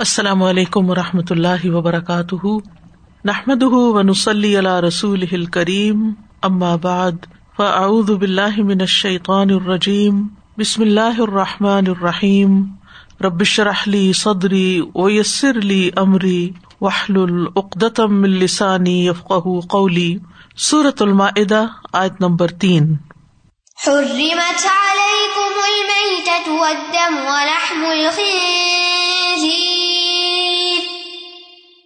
السلام علیکم و رحمۃ اللہ وبرکاتہ۔ نحمد ونسلی علیہ رسول کریم بعد، فاعوذ باللہ من الشیطان الرجیم، بسم اللہ الرحمٰن الرحیم۔ ربش رحلی صدری ویسر علی عمری وحل العقدم السانی یفق قولی۔ صورت المائدہ، آیت نمبر تین۔ حرمت عليكم الميتة والدم ولحم الخنزير۔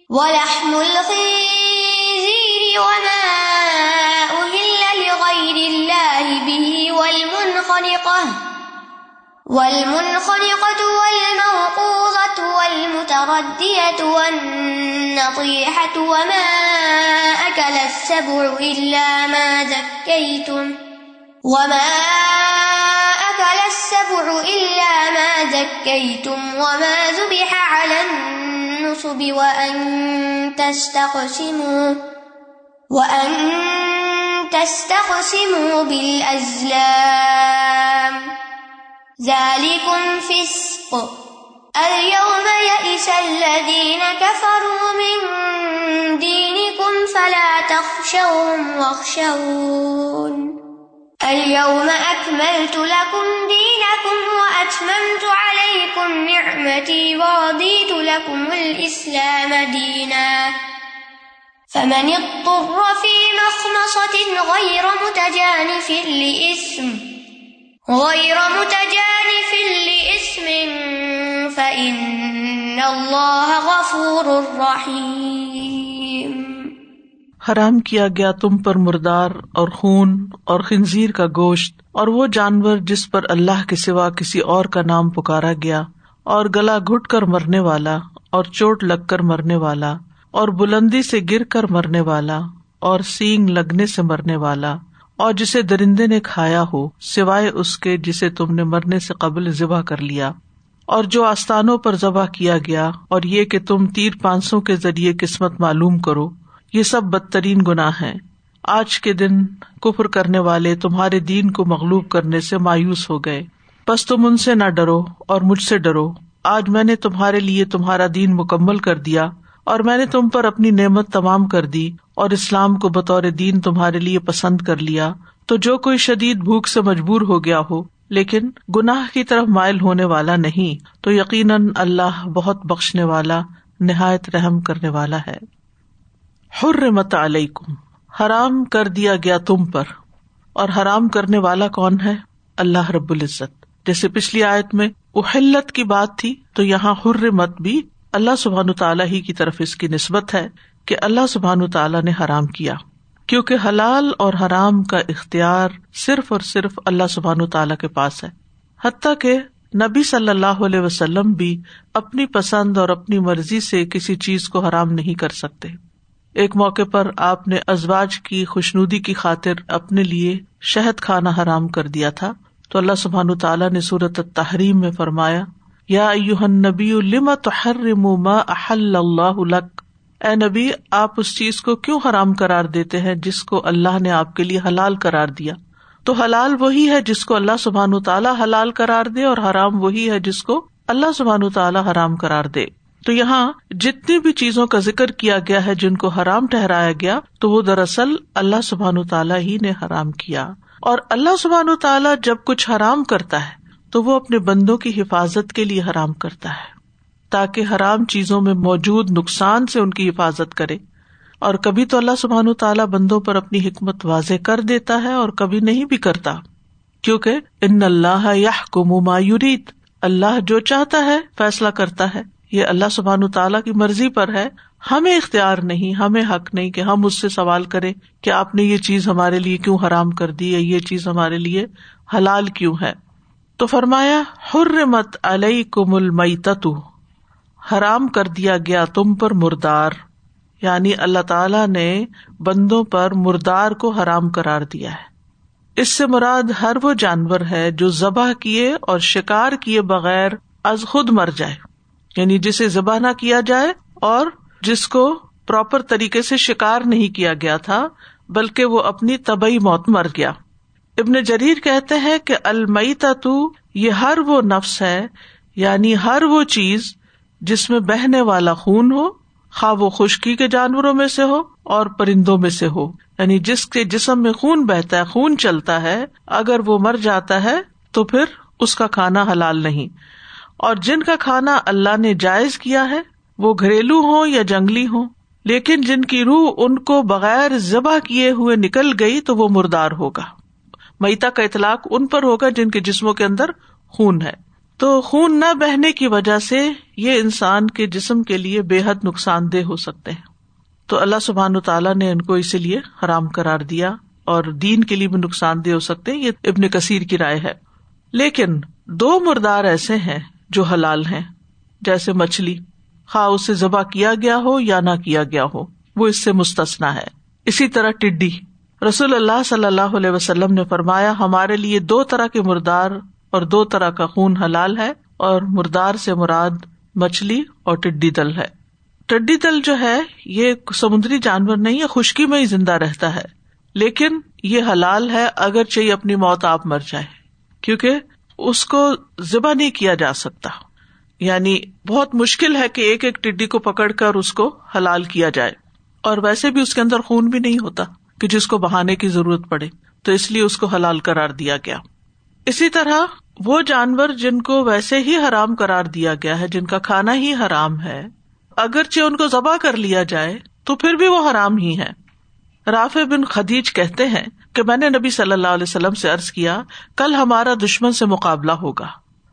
ولحم الخنزير وما أهل لغير الله به والمنخنقة والمنخنقة والموقوظة والمتردية والنطيحة وما أكل السبع إلا ما ذكيتم، وما أكل السبع إلا ما ذكيتم، وما ذبح على النار النصب وأن تستقسموا وأن تستقسموا بالأزلام. ذلكم فسق. اليوم يئس الذين كفروا من دينكم فلا تخشوهم واخشون. اليوم أكملت لكم دينكم وأتممت عليكم نعمتي ورضيت لكم الإسلام دينا فمن اضطر في مخمصة غير متجانف لإثم غير متجانف لإثم فإن الله غفور رحيم حرام کیا گیا تم پر مردار اور خون اور خنزیر کا گوشت اور وہ جانور جس پر اللہ کے سوا کسی اور کا نام پکارا گیا۔ اور گلا گٹ کر مرنے والا، اور چوٹ لگ کر مرنے والا، اور بلندی سے گر کر مرنے والا، اور سینگ لگنے سے مرنے والا، اور جسے درندے نے کھایا ہو، سوائے اس کے جسے تم نے مرنے سے قبل ذبح کر لیا۔ اور جو آستانوں پر ذبح کیا گیا، اور یہ کہ تم تیر پانسوں کے ذریعے قسمت معلوم کرو، یہ سب بدترین گناہ ہیں۔ آج کے دن کفر کرنے والے تمہارے دین کو مغلوب کرنے سے مایوس ہو گئے۔ بس تم ان سے نہ ڈرو اور مجھ سے ڈرو۔ آج میں نے تمہارے لیے تمہارا دین مکمل کر دیا اور میں نے تم پر اپنی نعمت تمام کر دی اور اسلام کو بطور دین تمہارے لیے پسند کر لیا۔ تو جو کوئی شدید بھوک سے مجبور ہو گیا ہو، لیکن گناہ کی طرف مائل ہونے والا نہیں، تو یقیناً اللہ بہت بخشنے والا، نہایت رحم کرنے والا ہے۔ حرمت علیکم، حرام کر دیا گیا تم پر۔ اور حرام کرنے والا کون ہے؟ اللہ رب العزت۔ جیسے پچھلی آیت میں اہلت کی بات تھی، تو یہاں حرمت بھی اللہ سبحان تعالیٰ ہی کی طرف اس کی نسبت ہے کہ اللہ سبحان تعالیٰ نے حرام کیا۔ کیونکہ حلال اور حرام کا اختیار صرف اور صرف اللہ سبحان تعالیٰ کے پاس ہے۔ حتیٰ کہ نبی صلی اللہ علیہ وسلم بھی اپنی پسند اور اپنی مرضی سے کسی چیز کو حرام نہیں کر سکتے۔ ایک موقع پر آپ نے ازواج کی خوشنودی کی خاطر اپنے لیے شہد کھانا حرام کر دیا تھا۔ تو اللہ سبحان تعالیٰ نے صورت تحریم میں فرمایا، یا نبی احل اللہ لک؟ اے نبی، آپ اس چیز کو کیوں حرام کرار دیتے ہیں جس کو اللہ نے آپ کے لیے حلال کرار دیا؟ تو حلال وہی ہے جس کو اللہ سبحان تعالیٰ حلال کرار دے اور حرام وہی ہے جس کو اللہ سبحان تعالیٰ حرام کرار دے۔ تو یہاں جتنی بھی چیزوں کا ذکر کیا گیا ہے جن کو حرام ٹہرایا گیا، تو وہ دراصل اللہ سبحان تعالیٰ ہی نے حرام کیا۔ اور اللہ سبحان و تعالیٰ جب کچھ حرام کرتا ہے تو وہ اپنے بندوں کی حفاظت کے لیے حرام کرتا ہے تاکہ حرام چیزوں میں موجود نقصان سے ان کی حفاظت کرے اور کبھی تو اللہ سبحان تعالیٰ بندوں پر اپنی حکمت واضح کر دیتا ہے اور کبھی نہیں بھی کرتا کیونکہ ان اللہ یا مایوریت اللہ جو چاہتا ہے فیصلہ کرتا ہے یہ اللہ سبحان و تعالیٰ کی مرضی پر ہے ہمیں اختیار نہیں، ہمیں حق نہیں کہ ہم اس سے سوال کرے کہ آپ نے یہ چیز ہمارے لیے کیوں حرام کر دی ہے یہ چیز ہمارے لیے حلال کیوں ہے؟ تو فرمایا، حرمت علیہ کو حرام کر دیا گیا تم پر مردار یعنی اللہ تعالی نے بندوں پر مردار کو حرام کرار دیا ہے۔ اس سے مراد ہر وہ جانور ہے جو ذبح کیے اور شکار کیے بغیر از خود مر جائے یعنی جسے ذبح نہ کیا جائے اور جس کو پراپر طریقے سے شکار نہیں کیا گیا تھا، بلکہ وہ اپنی طبی موت مر گیا۔ ابن جریر کہتے ہیں کہ المئی تو یہ ہر وہ نفس ہے یعنی ہر وہ چیز جس میں بہنے والا خون ہو، خواہ وہ خشکی کے جانوروں میں سے ہو اور پرندوں میں سے ہو۔ یعنی جس کے جسم میں خون بہتا ہے، خون چلتا ہے، اگر وہ مر جاتا ہے تو پھر اس کا کھانا حلال نہیں۔ اور جن کا کھانا اللہ نے جائز کیا ہے وہ گھریلو ہو یا جنگلی ہو لیکن جن کی روح ان کو بغیر ذبح کیے ہوئے نکل گئی تو وہ مردار ہوگا۔ میتا کا اطلاق ان پر ہوگا جن کے جسموں کے اندر خون ہے۔ تو خون نہ بہنے کی وجہ سے یہ انسان کے جسم کے لیے بے حد نقصان دہ ہو سکتے ہیں۔ تو اللہ سبحان تعالیٰ نے ان کو اسی لیے حرام کرار دیا اور دین کے لیے بھی نقصان دہ ہو سکتے ہیں، یہ ابن کثیر کی رائے ہے۔ لیکن دو مردار ایسے ہیں جو حلال ہیں، جیسے مچھلی۔ خواہ اسے ذبح کیا گیا ہو یا نہ کیا گیا ہو، وہ اس سے مستثنا ہے۔ اسی طرح ٹڈی۔ رسول اللہ صلی اللہ علیہ وسلم نے فرمایا، ہمارے لیے دو طرح کے مردار اور دو طرح کا خون حلال ہے اور مردار سے مراد مچھلی اور ٹڈی دل ہے۔ ٹڈی دل جو ہے، یہ سمندری جانور نہیں ہے خشکی میں ہی زندہ رہتا ہے۔ لیکن یہ حلال ہے اگر چاہیے اپنی موت آپ مر جائے کیونکہ اس کو ذبح نہیں کیا جا سکتا۔ یعنی بہت مشکل ہے کہ ایک ایک ٹڈی کو پکڑ کر اس کو حلال کیا جائے۔ اور ویسے بھی اس کے اندر خون بھی نہیں ہوتا کہ جس کو بہانے کی ضرورت پڑے۔ تو اس لیے اس کو حلال کرار دیا گیا۔ اسی طرح وہ جانور جن کو ویسے ہی حرام کرار دیا گیا ہے، جن کا کھانا ہی حرام ہے، اگرچہ ان کو ذبح کر لیا جائے تو پھر بھی وہ حرام ہی ہے رافع بن خدیج کہتے ہیں کہ میں نے نبی صلی اللہ علیہ وسلم سے ارض کیا، کل ہمارا دشمن سے مقابلہ ہوگا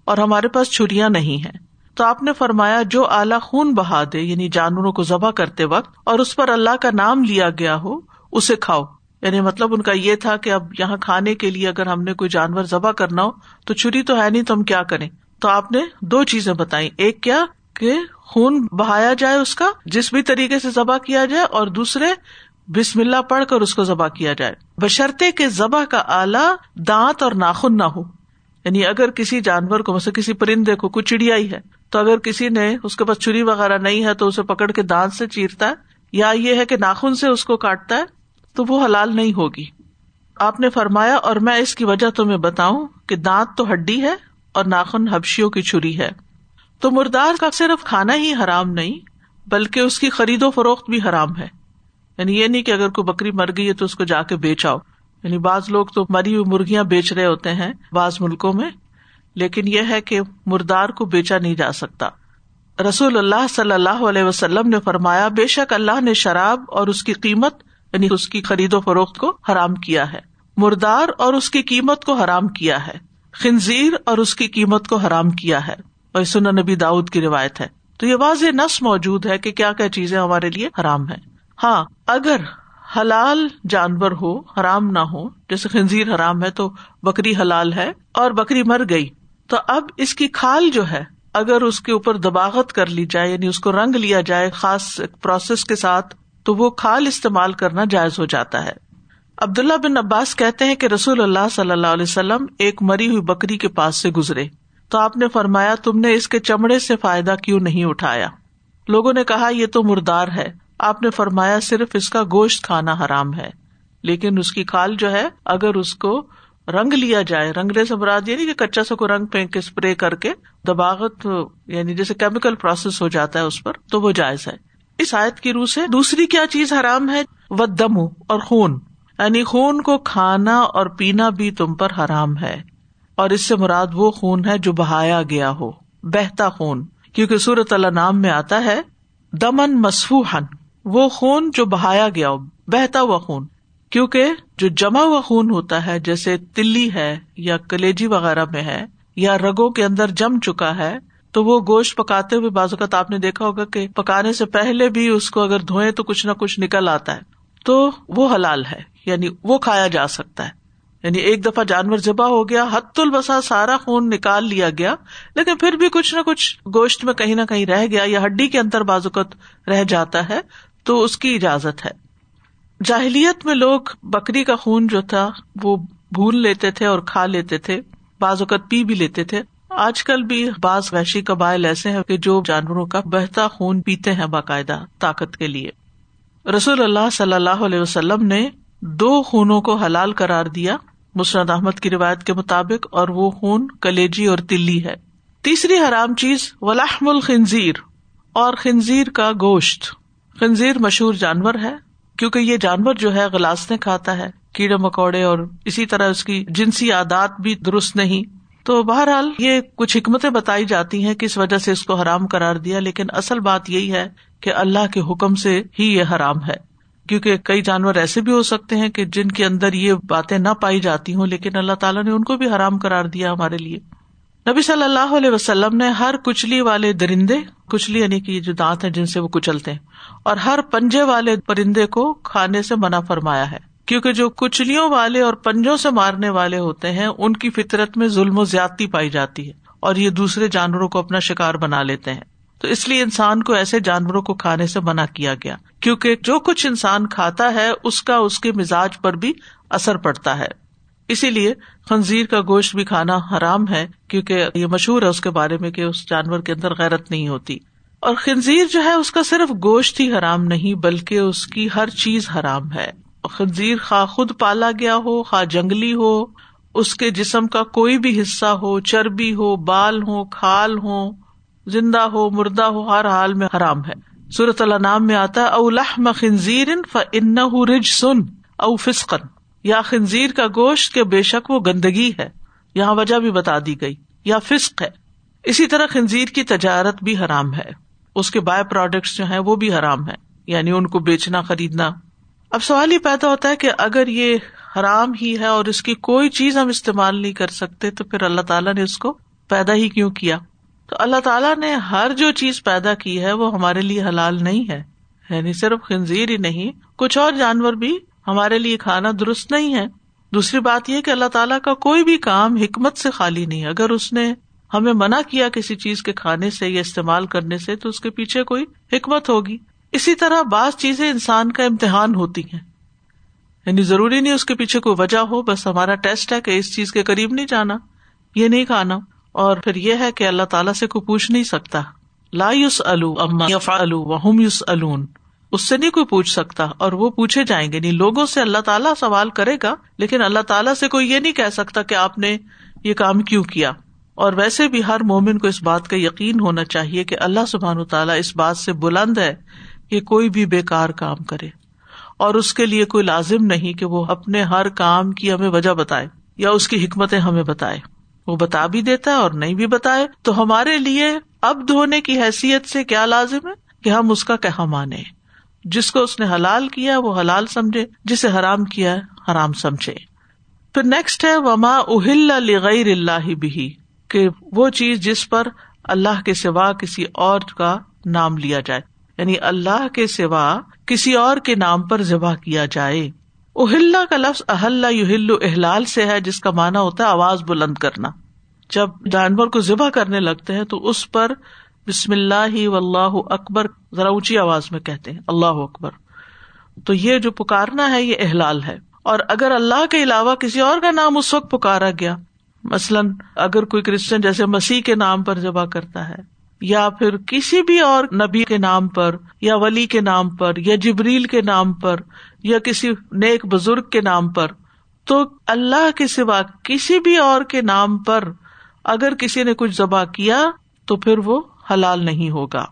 اور ہمارے پاس چھریاں نہیں ہے تو آپ نے فرمایا، جو اعلیٰ خون بہا دے یعنی جانوروں کو ذبح کرتے وقت، اور اس پر اللہ کا نام لیا گیا ہو، اسے کھاؤ۔ یعنی مطلب ان کا یہ تھا کہ اب یہاں کھانے کے لیے اگر ہم نے کوئی جانور ذبح کرنا ہو، تو چھری تو ہے نہیں، تو ہم کیا کریں؟ تو آپ نے دو چیزیں بتائی ایک کیا؟ کہ خون بہایا جائے اس کا، جس بھی طریقے سے ذبح کیا جائے، اور دوسرے، بسم اللہ پڑھ کر اس کو ذبح کیا جائے۔ بشرطے کے ذبح کا آلہ دانت اور ناخن نہ ہو۔ یعنی اگر کسی جانور کو، مثلا کسی پرندے کو، کوئی چڑیا ہی ہے تو اگر کسی نے اس کے پاس چری وغیرہ نہیں ہے تو اسے پکڑ کے دانت سے چیرتا ہے، یا یہ ہے کہ ناخن سے اس کو کاٹتا ہے، تو وہ حلال نہیں ہوگی۔ آپ نے فرمایا، اور میں اس کی وجہ تمہیں بتاؤں کہ دانت تو ہڈی ہے اور ناخن ہبشیوں کی چھری ہے۔ تو مردار کا صرف کھانا ہی حرام نہیں، بلکہ اس کی خرید و فروخت بھی حرام ہے۔ یعنی یہ نہیں کہ اگر کوئی بکری مر گئی ہے تو اس کو جا کے بیچاؤ۔ یعنی بعض لوگ تو مری ہوئی مرغیاں بیچ رہے ہوتے ہیں بعض ملکوں میں۔ لیکن یہ ہے کہ مردار کو بیچا نہیں جا سکتا۔ رسول اللہ صلی اللہ علیہ وسلم نے فرمایا، بے شک اللہ نے شراب اور اس کی قیمت یعنی اس کی خرید و فروخت کو حرام کیا ہے۔ مردار اور اس کی قیمت کو حرام کیا ہے۔ خنزیر اور اس کی قیمت کو حرام کیا ہے۔ اور سنا نبی داؤد کی روایت ہے۔ تو یہ واضح نس موجود ہے کہ کیا کیا چیزیں ہمارے لیے حرام ہے ہاں اگر حلال جانور ہو، حرام نہ ہو، جیسے خنزیر حرام ہے تو بکری حلال ہے اور بکری مر گئی۔ تو اب اس کی کھال جو ہے، اگر اس کے اوپر دباغت کر لی جائے یعنی اس کو رنگ لیا جائے خاص پروسیس کے ساتھ، تو وہ کھال استعمال کرنا جائز ہو جاتا ہے۔ عبداللہ بن عباس کہتے ہیں کہ رسول اللہ صلی اللہ علیہ وسلم ایک مری ہوئی بکری کے پاس سے گزرے۔ تو آپ نے فرمایا، تم نے اس کے چمڑے سے فائدہ کیوں نہیں اٹھایا؟ لوگوں نے کہا، یہ تو مردار ہے۔ آپ نے فرمایا، صرف اس کا گوشت کھانا حرام ہے۔ لیکن اس کی کھال جو ہے، اگر اس کو رنگ لیا جائے رنگنے سے مراد یہ نہیں کہ کچا سا کو رنگ پھینک کے اسپرے کر کے دباغت یعنی جیسے کیمیکل پروسیس ہو جاتا ہے اس پر، تو وہ جائز ہے۔ اس آیت کی روح سے دوسری کیا چیز حرام ہے؟ وہ دم اور خون۔ یعنی خون کو کھانا اور پینا بھی تم پر حرام ہے۔ اور اس سے مراد وہ خون ہے جو بہایا گیا ہو، بہتا خون۔ کیونکہ سورت اللہ نام میں آتا ہے، دمن مسفوہن وہ خون جو بہایا گیا ہو، بہتا ہوا خون۔ کیونکہ جو جمع ہوا خون ہوتا ہے، جیسے تلی ہے یا کلیجی وغیرہ میں ہے، یا رگوں کے اندر جم چکا ہے، تو وہ گوشت پکاتے ہوئے بعض اوقات آپ نے دیکھا ہوگا کہ پکانے سے پہلے بھی اس کو اگر دھوئے تو کچھ نہ کچھ نکل آتا ہے۔ تو وہ حلال ہے یعنی وہ کھایا جا سکتا ہے۔ یعنی ایک دفعہ جانور ذبح ہو گیا، حت البسا سارا خون نکال لیا گیا، لیکن پھر بھی کچھ نہ کچھ گوشت میں کہیں نہ کہیں رہ گیا یا ہڈی کے اندر بازوقت رہ جاتا ہے، تو اس کی اجازت ہے۔ جاہلیت میں لوگ بکری کا خون جو تھا وہ بھون لیتے تھے اور کھا لیتے تھے، بعض اوقات پی بھی لیتے تھے۔ آج کل بھی بعض وحشی قبائل ایسے ہیں کہ جو جانوروں کا بہتا خون پیتے ہیں باقاعدہ طاقت کے لیے۔ رسول اللہ صلی اللہ علیہ وسلم نے دو خونوں کو حلال کرار دیا مسرد احمد کی روایت کے مطابق، اور وہ خون کلیجی اور تلی ہے۔ تیسری حرام چیز ولاحم الخنزیر اور خنزیر کا گوشت۔ خنزیر مشہور جانور ہے۔ کیونکہ یہ جانور جو ہے گلاسنے کھاتا ہے، کیڑے مکوڑے اور اسی طرح اس کی جنسی عادات بھی درست نہیں۔ تو بہرحال یہ کچھ حکمتیں بتائی جاتی ہیں کس وجہ سے اس کو حرام کرار دیا، لیکن اصل بات یہی ہے کہ اللہ کے حکم سے ہی یہ حرام ہے۔ کیونکہ کئی جانور ایسے بھی ہو سکتے ہیں کہ جن کے اندر یہ باتیں نہ پائی جاتی ہوں، لیکن اللہ تعالیٰ نے ان کو بھی حرام کرار دیا ہمارے لیے۔ نبی صلی اللہ علیہ وسلم نے ہر کچلی والے درندے، کچلی یعنی کہ جو دانت ہیں جن سے وہ کچلتے ہیں، اور ہر پنجے والے پرندے کو کھانے سے منع فرمایا ہے۔ کیونکہ جو کچلیوں والے اور پنجوں سے مارنے والے ہوتے ہیں، ان کی فطرت میں ظلم و زیادتی پائی جاتی ہے اور یہ دوسرے جانوروں کو اپنا شکار بنا لیتے ہیں۔ تو اس لیے انسان کو ایسے جانوروں کو کھانے سے منع کیا گیا، کیونکہ جو کچھ انسان کھاتا ہے، اس کا اس کے مزاج پر بھی اثر پڑتا ہے۔ اسی لیے خنزیر کا گوشت بھی کھانا حرام ہے، کیونکہ یہ مشہور ہے اس کے بارے میں کہ اس جانور کے اندر غیرت نہیں ہوتی۔ اور خنزیر جو ہے، اس کا صرف گوشت ہی حرام نہیں، بلکہ اس کی ہر چیز حرام ہے۔ خنزیر خواہ خود پالا گیا ہو، خواہ جنگلی ہو، اس کے جسم کا کوئی بھی حصہ ہو، چربی ہو، بال ہو، کھال ہو، زندہ ہو، مردہ ہو، ہر حال میں حرام ہے۔ صورت اللہ نام میں آتا او لحم خنزیر ان رج سن او فسقن یا خنزیر کا گوشت کے بے شک وہ گندگی ہے، یہاں وجہ بھی بتا دی گئی، یا فسق ہے۔ اسی طرح خنزیر کی تجارت بھی حرام ہے۔ اس کے بائے پروڈکٹس جو ہیں وہ بھی حرام ہے یعنی ان کو بیچنا، خریدنا۔ اب سوال یہ پیدا ہوتا ہے کہ اگر یہ حرام ہی ہے اور اس کی کوئی چیز ہم استعمال نہیں کر سکتے، تو پھر اللہ تعالیٰ نے اس کو پیدا ہی کیوں کیا؟ تو اللہ تعالیٰ نے ہر جو چیز پیدا کی ہے، وہ ہمارے لیے حلال نہیں ہے۔ یعنی صرف خنزیر ہی نہیں، کچھ اور جانور بھی ہمارے لیے کھانا درست نہیں ہے۔ دوسری بات یہ کہ اللہ تعالیٰ کا کوئی بھی کام حکمت سے خالی نہیں۔ اگر اس نے ہمیں منع کیا کسی چیز کے کھانے سے یا استعمال کرنے سے، تو اس کے پیچھے کوئی حکمت ہوگی۔ اسی طرح بعض چیزیں انسان کا امتحان ہوتی ہیں۔ یعنی ضروری نہیں اس کے پیچھے کوئی وجہ ہو، بس ہمارا ٹیسٹ ہے کہ اس چیز کے قریب نہیں جانا، یہ نہیں کھانا۔ اور پھر یہ ہے کہ اللہ تعالیٰ سے کوئی پوچھ نہیں سکتا۔ لا یوس الو اما وہم یوس الون اس سے نہیں کوئی پوچھ سکتا اور وہ پوچھے جائیں گے نہیں۔ لوگوں سے اللہ تعالیٰ سوال کرے گا، لیکن اللہ تعالیٰ سے کوئی یہ نہیں کہہ سکتا کہ آپ نے یہ کام کیوں کیا۔ اور ویسے بھی ہر مومن کو اس بات کا یقین ہونا چاہیے کہ اللہ سبحان تعالیٰ اس بات سے بلند ہے کہ کوئی بھی بےکار کام کرے۔ اور اس کے لیے کوئی لازم نہیں کہ وہ اپنے ہر کام کی ہمیں وجہ بتائے یا اس کی حکمتیں ہمیں بتائے۔ وہ بتا بھی دیتا ہے اور نہیں بھی بتائے۔ تو ہمارے لیے اب دھونے کی حیثیت سے کیا لازم ہے کہ ہم اس کا کہا مانے جس کو اس نے حلال کیا وہ حلال سمجھے، جسے حرام کیا حرام سمجھے۔ پھر نیکسٹ ہے، وما اہل غیر اللہ بھی کہ وہ چیز جس پر اللہ کے سوا کسی اور کا نام لیا جائے۔ یعنی اللہ کے سوا کسی اور کے نام پر ذبح کیا جائے۔ اہل کا لفظ اہل یو احلال سے ہے، جس کا مانا ہوتا ہے آواز بلند کرنا۔ جب جانور کو ذبح کرنے لگتے ہیں تو اس پر بسم اللہ و اللہ اکبر ذرا اونچی آواز میں کہتے ہیں، اللہ اکبر۔ تو یہ جو پکارنا ہے، یہ احلال ہے۔ اور اگر اللہ کے علاوہ کسی اور کا نام اس وقت پکارا گیا، مثلاً اگر کوئی کرسچن جیسے مسیح کے نام پر ذبح کرتا ہے، یا پھر کسی بھی اور نبی کے نام پر، یا ولی کے نام پر، یا جبریل کے نام پر، یا کسی نیک بزرگ کے نام پر، تو اللہ کے سوا کسی بھی اور کے نام پر اگر کسی نے کچھ ذبح کیا، تو پھر وہ حلال نہیں ہوگا۔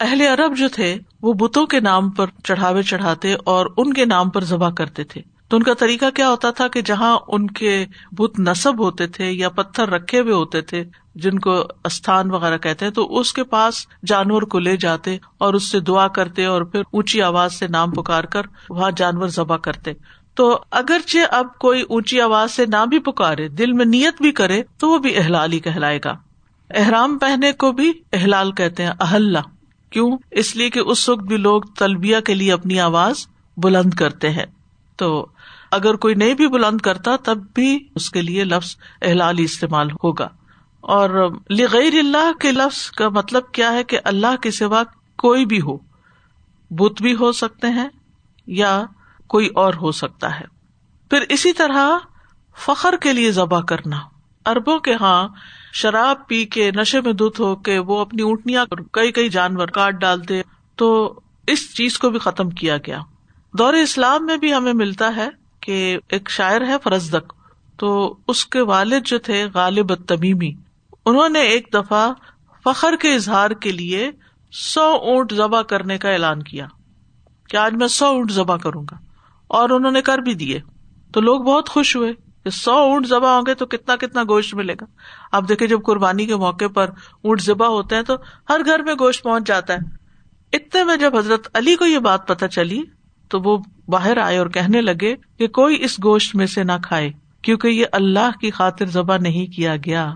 اہل عرب جو تھے، وہ بتوں کے نام پر چڑھاوے چڑھاتے اور ان کے نام پر ذبح کرتے تھے۔ تو ان کا طریقہ کیا ہوتا تھا کہ جہاں ان کے بت نصب ہوتے تھے یا پتھر رکھے ہوئے ہوتے تھے، جن کو استھان وغیرہ کہتے ہیں، تو اس کے پاس جانور کو لے جاتے اور اس سے دعا کرتے اور پھر اونچی آواز سے نام پکار کر وہاں جانور ذبح کرتے۔ تو اگرچہ اب کوئی اونچی آواز سے نہ بھی پکارے، دل میں نیت بھی کرے، تو وہ بھی احلال ہی کہلائے گا۔ احرام پہنے کو بھی احلال کہتے ہیں اہل کیوں؟ اس لیے کہ اس وقت بھی لوگ تلبیہ کے لیے اپنی آواز بلند کرتے ہیں۔ تو اگر کوئی نہیں بھی بلند کرتا، تب بھی اس کے لیے لفظ احلال ہی استعمال ہوگا۔ اور لغیر اللہ کے لفظ کا مطلب کیا ہے کہ اللہ کے سوا کوئی بھی ہو۔ بت بھی ہو سکتے ہیں یا کوئی اور ہو سکتا ہے۔ پھر اسی طرح فخر کے لیے ذبح کرنا۔ اربوں کے ہاں شراب پی کے نشے میں دھت ہو کے وہ اپنی اونٹنیاں کئی کئی جانور کاٹ ڈالتے، تو اس چیز کو بھی ختم کیا گیا۔ دور اسلام میں بھی ہمیں ملتا ہے کہ ایک شاعر ہے فرزدک تو اس کے والد جو تھے غالب تمیمی انہوں نے ایک دفعہ فخر کے اظہار کے لیے سو اونٹ ذبح کرنے کا اعلان کیا۔ کہ آج میں سو اونٹ ذبح کروں گا، اور انہوں نے کر بھی دیے۔ تو لوگ بہت خوش ہوئے۔ سو اونٹ ذبح ہوں گے تو کتنا کتنا گوشت ملے گا۔ آپ دیکھیں جب قربانی کے موقع پر اونٹ ذبح ہوتے ہیں تو ہر گھر میں گوشت پہنچ جاتا ہے۔ اتنے میں جب حضرت علی کو یہ بات پتا چلی تو وہ باہر آئے اور کہنے لگے کہ کوئی اس گوشت میں سے نہ کھائے، کیونکہ یہ اللہ کی خاطر ذبح نہیں کیا گیا۔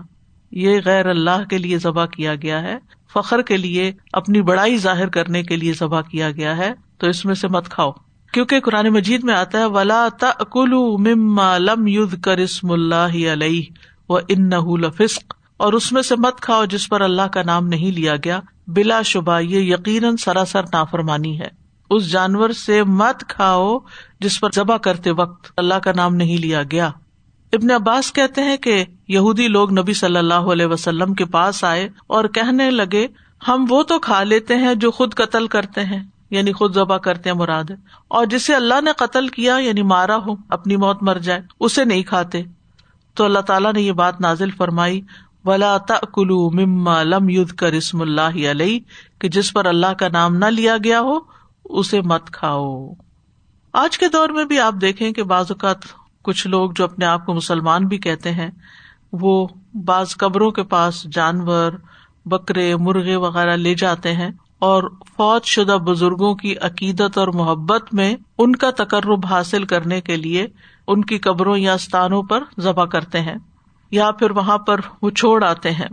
یہ غیر اللہ کے لیے ذبح کیا گیا ہے۔ فخر کے لیے، اپنی بڑائی ظاہر کرنے کے لیے ذبح کیا گیا ہے۔ تو اس میں سے مت کھاؤ۔ کیونکہ قرآن مجید میں آتا ہے، ولا مما لم کر اسم اللہ علیہ و ان لفسق۔ اور اس میں سے مت کھاؤ جس پر اللہ کا نام نہیں لیا گیا۔ بلا شبہ، یہ یقیناً سراسر نافرمانی ہے۔ اس جانور سے مت کھاؤ جس پر ذبح کرتے وقت اللہ کا نام نہیں لیا گیا۔ ابن عباس کہتے ہیں کہ یہودی لوگ نبی صلی اللہ علیہ وسلم کے پاس آئے اور کہنے لگے، ہم وہ تو کھا لیتے ہیں جو خود قتل کرتے ہیں۔ یعنی خود ذبح کرتے ہیں مراد اور جسے اللہ نے قتل کیا یعنی مارا ہو، اپنی موت مر جائے، اسے نہیں کھاتے۔ تو اللہ تعالیٰ نے یہ بات نازل فرمائی، ولا کلو مما لم ید کر اسم اللہ علیہ کہ جس پر اللہ کا نام نہ لیا گیا ہو، اسے مت کھاؤ۔ آج کے دور میں بھی آپ دیکھیں کہ بعض اوقات کچھ لوگ جو اپنے آپ کو مسلمان بھی کہتے ہیں، وہ بعض قبروں کے پاس جانور، بکرے، مرغے وغیرہ لے جاتے ہیں۔ اور فوج شدہ بزرگوں کی عقیدت اور محبت میں ان کا تقرب حاصل کرنے کے لیے ان کی قبروں یا استانوں پر ذبح کرتے ہیں یا پھر وہاں پر وہ چھوڑ آتے ہیں۔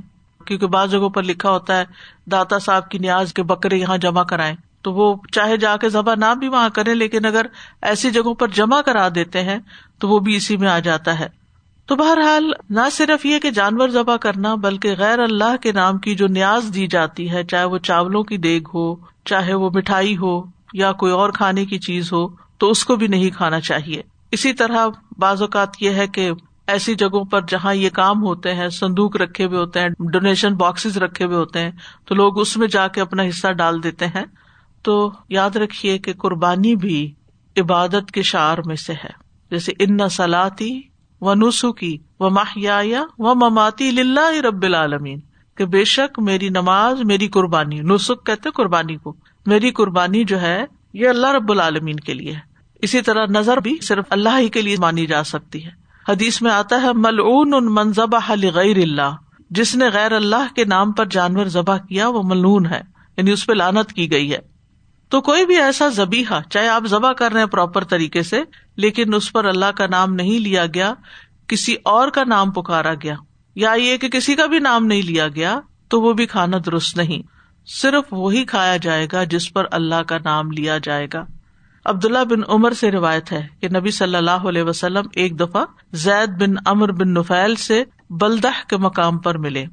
کیونکہ بعض جگہوں پر لکھا ہوتا ہے، داتا صاحب کی نیاز کے بکرے یہاں جمع کرائیں۔ تو وہ چاہے جا کے ذبح نہ بھی وہاں کرے لیکن اگر ایسی جگہوں پر جمع کرا دیتے ہیں تو وہ بھی اسی میں آ جاتا ہے۔ تو بہرحال، نہ صرف یہ کہ جانور ذبح کرنا، بلکہ غیر اللہ کے نام کی جو نیاز دی جاتی ہے، چاہے وہ چاولوں کی دیگ ہو، چاہے وہ مٹھائی ہو، یا کوئی اور کھانے کی چیز ہو، تو اس کو بھی نہیں کھانا چاہیے۔ اسی طرح بعض اوقات یہ ہے کہ ایسی جگہوں پر جہاں یہ کام ہوتے ہیں سندوک رکھے ہوئے ہوتے ہیں، ڈونیشن باکس رکھے ہوئے ہوتے ہیں، تو لوگ اس میں جا کے اپنا حصہ ڈال دیتے ہیں۔ تو یاد رکھیے کہ قربانی بھی عبادت کے شعر میں سے ہے۔ جیسے، ان سلاتی و نسو کی و ماہیا و مماتی للہ رب العالمین کہ بے شک میری نماز میری قربانی نسخ کہتے قربانی کو میری قربانی جو ہے یہ اللہ رب العالمین کے لیے ہے۔ اسی طرح نظر بھی صرف اللہ ہی کے لیے مانی جا سکتی ہے۔ حدیث میں آتا ہے، ملعون ان منظب غیر اللہ۔ جس نے غیر اللہ کے نام پر جانور ذبح کیا، وہ ملون ہے۔ یعنی اس پہ لانت کی گئی ہے۔ تو کوئی بھی ایسا زبیحا چاہے آپ ذبح کر رہے ہیں پراپر طریقے سے لیکن اس پر اللہ کا نام نہیں لیا گیا، کسی اور کا نام پکارا گیا۔ یا یہ کہ کسی کا بھی نام نہیں لیا گیا، تو وہ بھی کھانا درست نہیں۔ صرف وہی کھایا جائے گا جس پر اللہ کا نام لیا جائے گا۔ عبداللہ بن عمر سے روایت ہے کہ نبی صلی اللہ علیہ وسلم ایک دفعہ زید بن امر بن نفیل سے بلدہ کے مقام پر ملے۔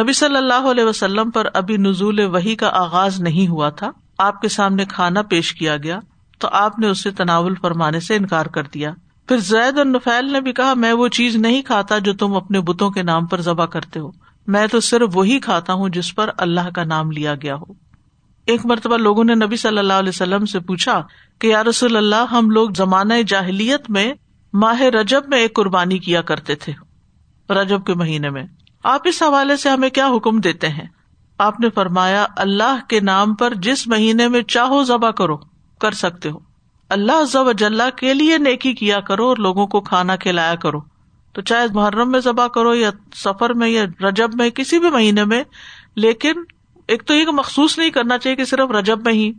نبی صلی اللہ علیہ وسلم پر ابھی نزول وہی کا آغاز نہیں ہوا تھا۔ آپ کے سامنے کھانا پیش کیا گیا۔ تو آپ نے اسے تناول فرمانے سے انکار کر دیا۔ پھر زید اور نفیل نے بھی کہا، میں وہ چیز نہیں کھاتا جو تم اپنے بتوں کے نام پر ذبح کرتے ہو۔ میں تو صرف وہی کھاتا ہوں جس پر اللہ کا نام لیا گیا ہو۔ ایک مرتبہ لوگوں نے نبی صلی اللہ علیہ وسلم سے پوچھا کہ، یا رسول اللہ، ہم لوگ زمانۂ جاہلیت میں ماہ رجب میں ایک قربانی کیا کرتے تھے۔ رجب کے مہینے میں۔ آپ اس حوالے سے ہمیں کیا حکم دیتے ہیں؟ آپ نے فرمایا، اللہ کے نام پر جس مہینے میں چاہو ذبح کرو۔ کر سکتے ہو۔ اللہ ضب جلح کے لیے نیکی کیا کرو اور لوگوں کو کھانا کھلایا کرو۔ تو چاہے محرم میں ذبح کرو یا سفر میں یا رجب میں، کسی بھی مہینے میں، لیکن ایک تو یہ مخصوص نہیں کرنا چاہیے کہ صرف رجب میں ہی۔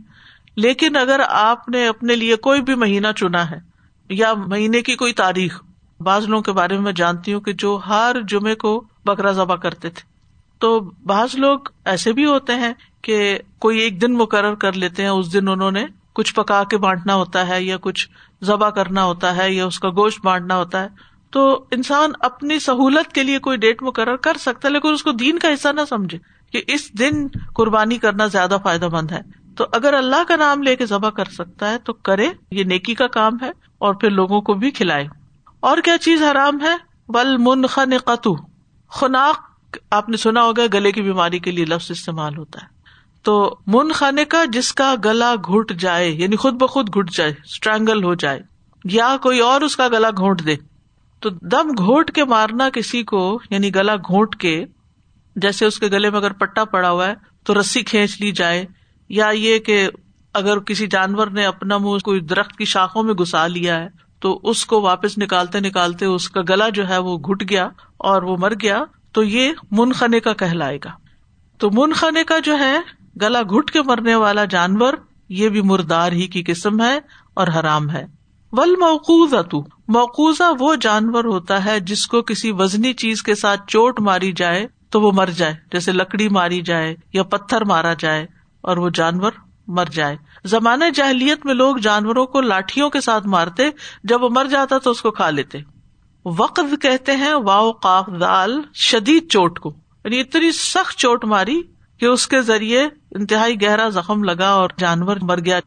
لیکن اگر آپ نے اپنے لیے کوئی بھی مہینہ چنا ہے یا مہینے کی کوئی تاریخ، بعض لوگوں کے بارے میں میں جانتی ہوں کہ جو ہر جمعے کو بکرا ذبح کرتے تھے۔ تو بعض لوگ ایسے بھی ہوتے ہیں کہ کوئی ایک دن مقرر کر لیتے ہیں، اس دن انہوں نے کچھ پکا کے بانٹنا ہوتا ہے یا کچھ ذبح کرنا ہوتا ہے یا اس کا گوشت بانٹنا ہوتا ہے، تو انسان اپنی سہولت کے لیے کوئی ڈیٹ مقرر کر سکتا ہے، لیکن اس کو دین کا حصہ نہ سمجھے کہ اس دن قربانی کرنا زیادہ فائدہ مند ہے۔ تو اگر اللہ کا نام لے کے ذبح کر سکتا ہے تو کرے، یہ نیکی کا کام ہے اور پھر لوگوں کو بھی کھلائے۔ اور کیا چیز حرام ہے؟ بل من خن قطو خناق، آپ نے سنا ہوگا، گلے کی بیماری کے لیے لفظ استعمال ہوتا ہے۔ تو من خانے کا جس کا گلا گھٹ جائے یعنی خود بخود گٹ جائے اسٹرینگل ہو جائے، یا کوئی اور اس کا گلا گھونٹ دے۔ تو دم گھونٹ کے مارنا کسی کو یعنی گلا گھونٹ کے، جیسے اس کے گلے میں اگر پٹا پڑا ہوا ہے، تو رسی کھینچ لی جائے، یا یہ کہ اگر کسی جانور نے اپنا منہ کوئی درخت کی شاخوں میں گسا لیا ہے، تو اس کو واپس نکالتے نکالتے اس کا گلا جو ہے وہ گٹ گیا اور وہ مر گیا، تو یہ منخنے کا کہلائے گا۔ تو منخنے کا جو ہے گلا گٹ کے مرنے والا جانور یہ بھی مردار ہی کی قسم ہے اور حرام ہے۔ ول موقوز موقوزہ وہ جانور ہوتا ہے جس کو کسی وزنی چیز کے ساتھ چوٹ ماری جائے تو وہ مر جائے، جیسے لکڑی ماری جائے یا پتھر مارا جائے اور وہ جانور مر جائے۔ زمانہ جہلیت میں لوگ جانوروں کو لاٹھیوں کے ساتھ مارتے، جب وہ مر جاتا تو اس کو کھا لیتے۔ وقت کہتے ہیں واؤ قاف دال شدید چوٹ کو یعنی اتنی سخت چوٹ ماری کہ اس کے ذریعے انتہائی گہرا زخم لگا اور جانور مر گیا۔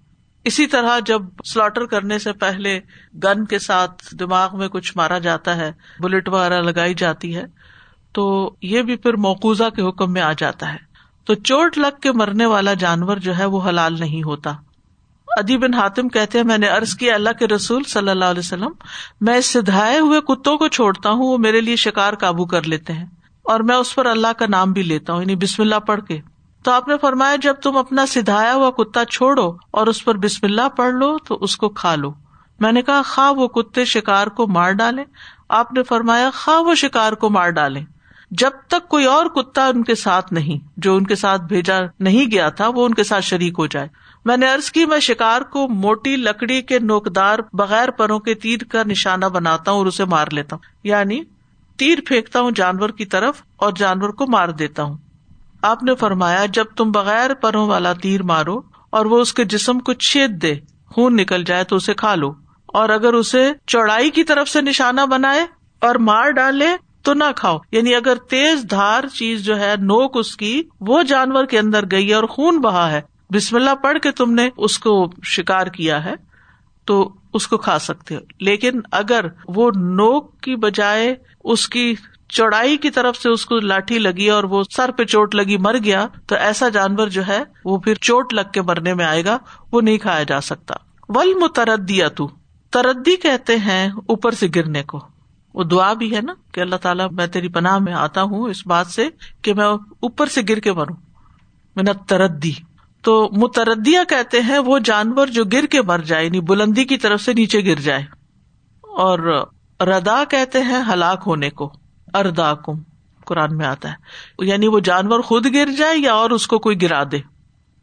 اسی طرح جب سلاٹر کرنے سے پہلے گن کے ساتھ دماغ میں کچھ مارا جاتا ہے بلٹ وغیرہ لگائی جاتی ہے، تو یہ بھی پھر موقوزہ کے حکم میں آ جاتا ہے۔ تو چوٹ لگ کے مرنے والا جانور جو ہے وہ حلال نہیں ہوتا۔ ادی بن حاتم کہتے ہیں، میں نے ارض کیا، اللہ کے رسول صلی اللہ علیہ وسلم، میں سدھائے ہوئے کتوں کو چھوڑتا ہوں، وہ میرے لیے شکار قابو کر لیتے ہیں۔ اور میں اس پر اللہ کا نام بھی لیتا ہوں یعنی بسم اللہ پڑھ کے۔ تو آپ نے فرمایا، جب تم اپنا سدھایا ہوا کتا چھوڑو اور اس پر بسم اللہ پڑھ لو، تو اس کو کھا لو۔ میں نے کہا، خواہ وہ کتے شکار کو مار ڈالے آپ نے فرمایا، خواہ وہ شکار کو مار ڈالے جب تک کوئی اور کتا ان کے ساتھ نہیں، جو ان کے ساتھ بھیجا نہیں گیا تھا، وہ ان کے ساتھ شریک ہو جائے۔ میں نے ارض کی، میں شکار کو موٹی لکڑی کے نوکدار بغیر پروں کے تیر کا نشانہ بناتا ہوں اور اسے مار لیتا ہوں۔ یعنی تیر پھینکتا ہوں جانور کی طرف اور جانور کو مار دیتا ہوں۔ آپ نے فرمایا، جب تم بغیر پروں والا تیر مارو اور وہ اس کے جسم کو چھید دے، خون نکل جائے تو اسے کھا لو۔ اور اگر اسے چوڑائی کی طرف سے نشانہ بنائے اور مار ڈالے تو نہ کھاؤ۔ یعنی اگر تیز دھار چیز جو ہے، نوک اس کی، وہ جانور کے اندر گئی ہے اور خون بہا ہے۔ بسم اللہ پڑھ کے تم نے اس کو شکار کیا ہے تو اس کو کھا سکتے ہو۔ لیکن اگر وہ نوک کی بجائے اس کی چوڑائی کی طرف سے اس کو لاٹھی لگی اور وہ سر پہ چوٹ لگی مر گیا، تو ایسا جانور جو ہے، وہ پھر چوٹ لگ کے مرنے میں آئے گا، وہ نہیں کھایا جا سکتا۔ ول متردیا تو تردی کہتے ہیں اوپر سے گرنے کو۔ وہ دعا بھی ہے نا کہ اللہ تعالیٰ، میں تیری پناہ میں آتا ہوں اس بات سے کہ میں اوپر سے گر کے مروں۔ میں نہ تردی تو متردیا کہتے ہیں وہ جانور جو گر کے مر جائے یعنی بلندی کی طرف سے نیچے گر جائے۔ اور ردا کہتے ہیں ہلاک ہونے کو اردا کم قرآن میں آتا ہے۔ یعنی وہ جانور خود گر جائے یا اور اس کو کوئی گرا دے۔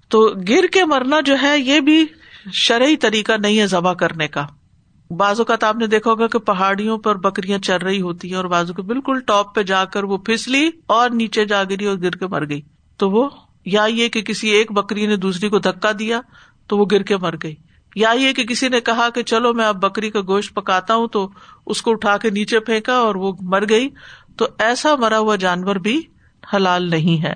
تو گر کے مرنا جو ہے، یہ بھی شرعی طریقہ نہیں ہے ذبح کرنے کا۔ بعض اوقات آپ نے دیکھا ہوگا کہ پہاڑیوں پر بکریاں چل رہی ہوتی ہیں اور بازو کے بالکل ٹاپ پہ جا کر وہ پھسلی اور نیچے جا گری اور گر کے مر گئی۔ تو وہ، یا یہ کہ کسی ایک بکری نے دوسری کو دھکا دیا تو وہ گر کے مر گئی۔ یا یہ کہ کسی نے کہا کہ چلو میں اب بکری کا گوشت پکاتا ہوں تو اس کو اٹھا کے نیچے پھینکا اور وہ مر گئی، تو ایسا مرا ہوا جانور بھی حلال نہیں ہے۔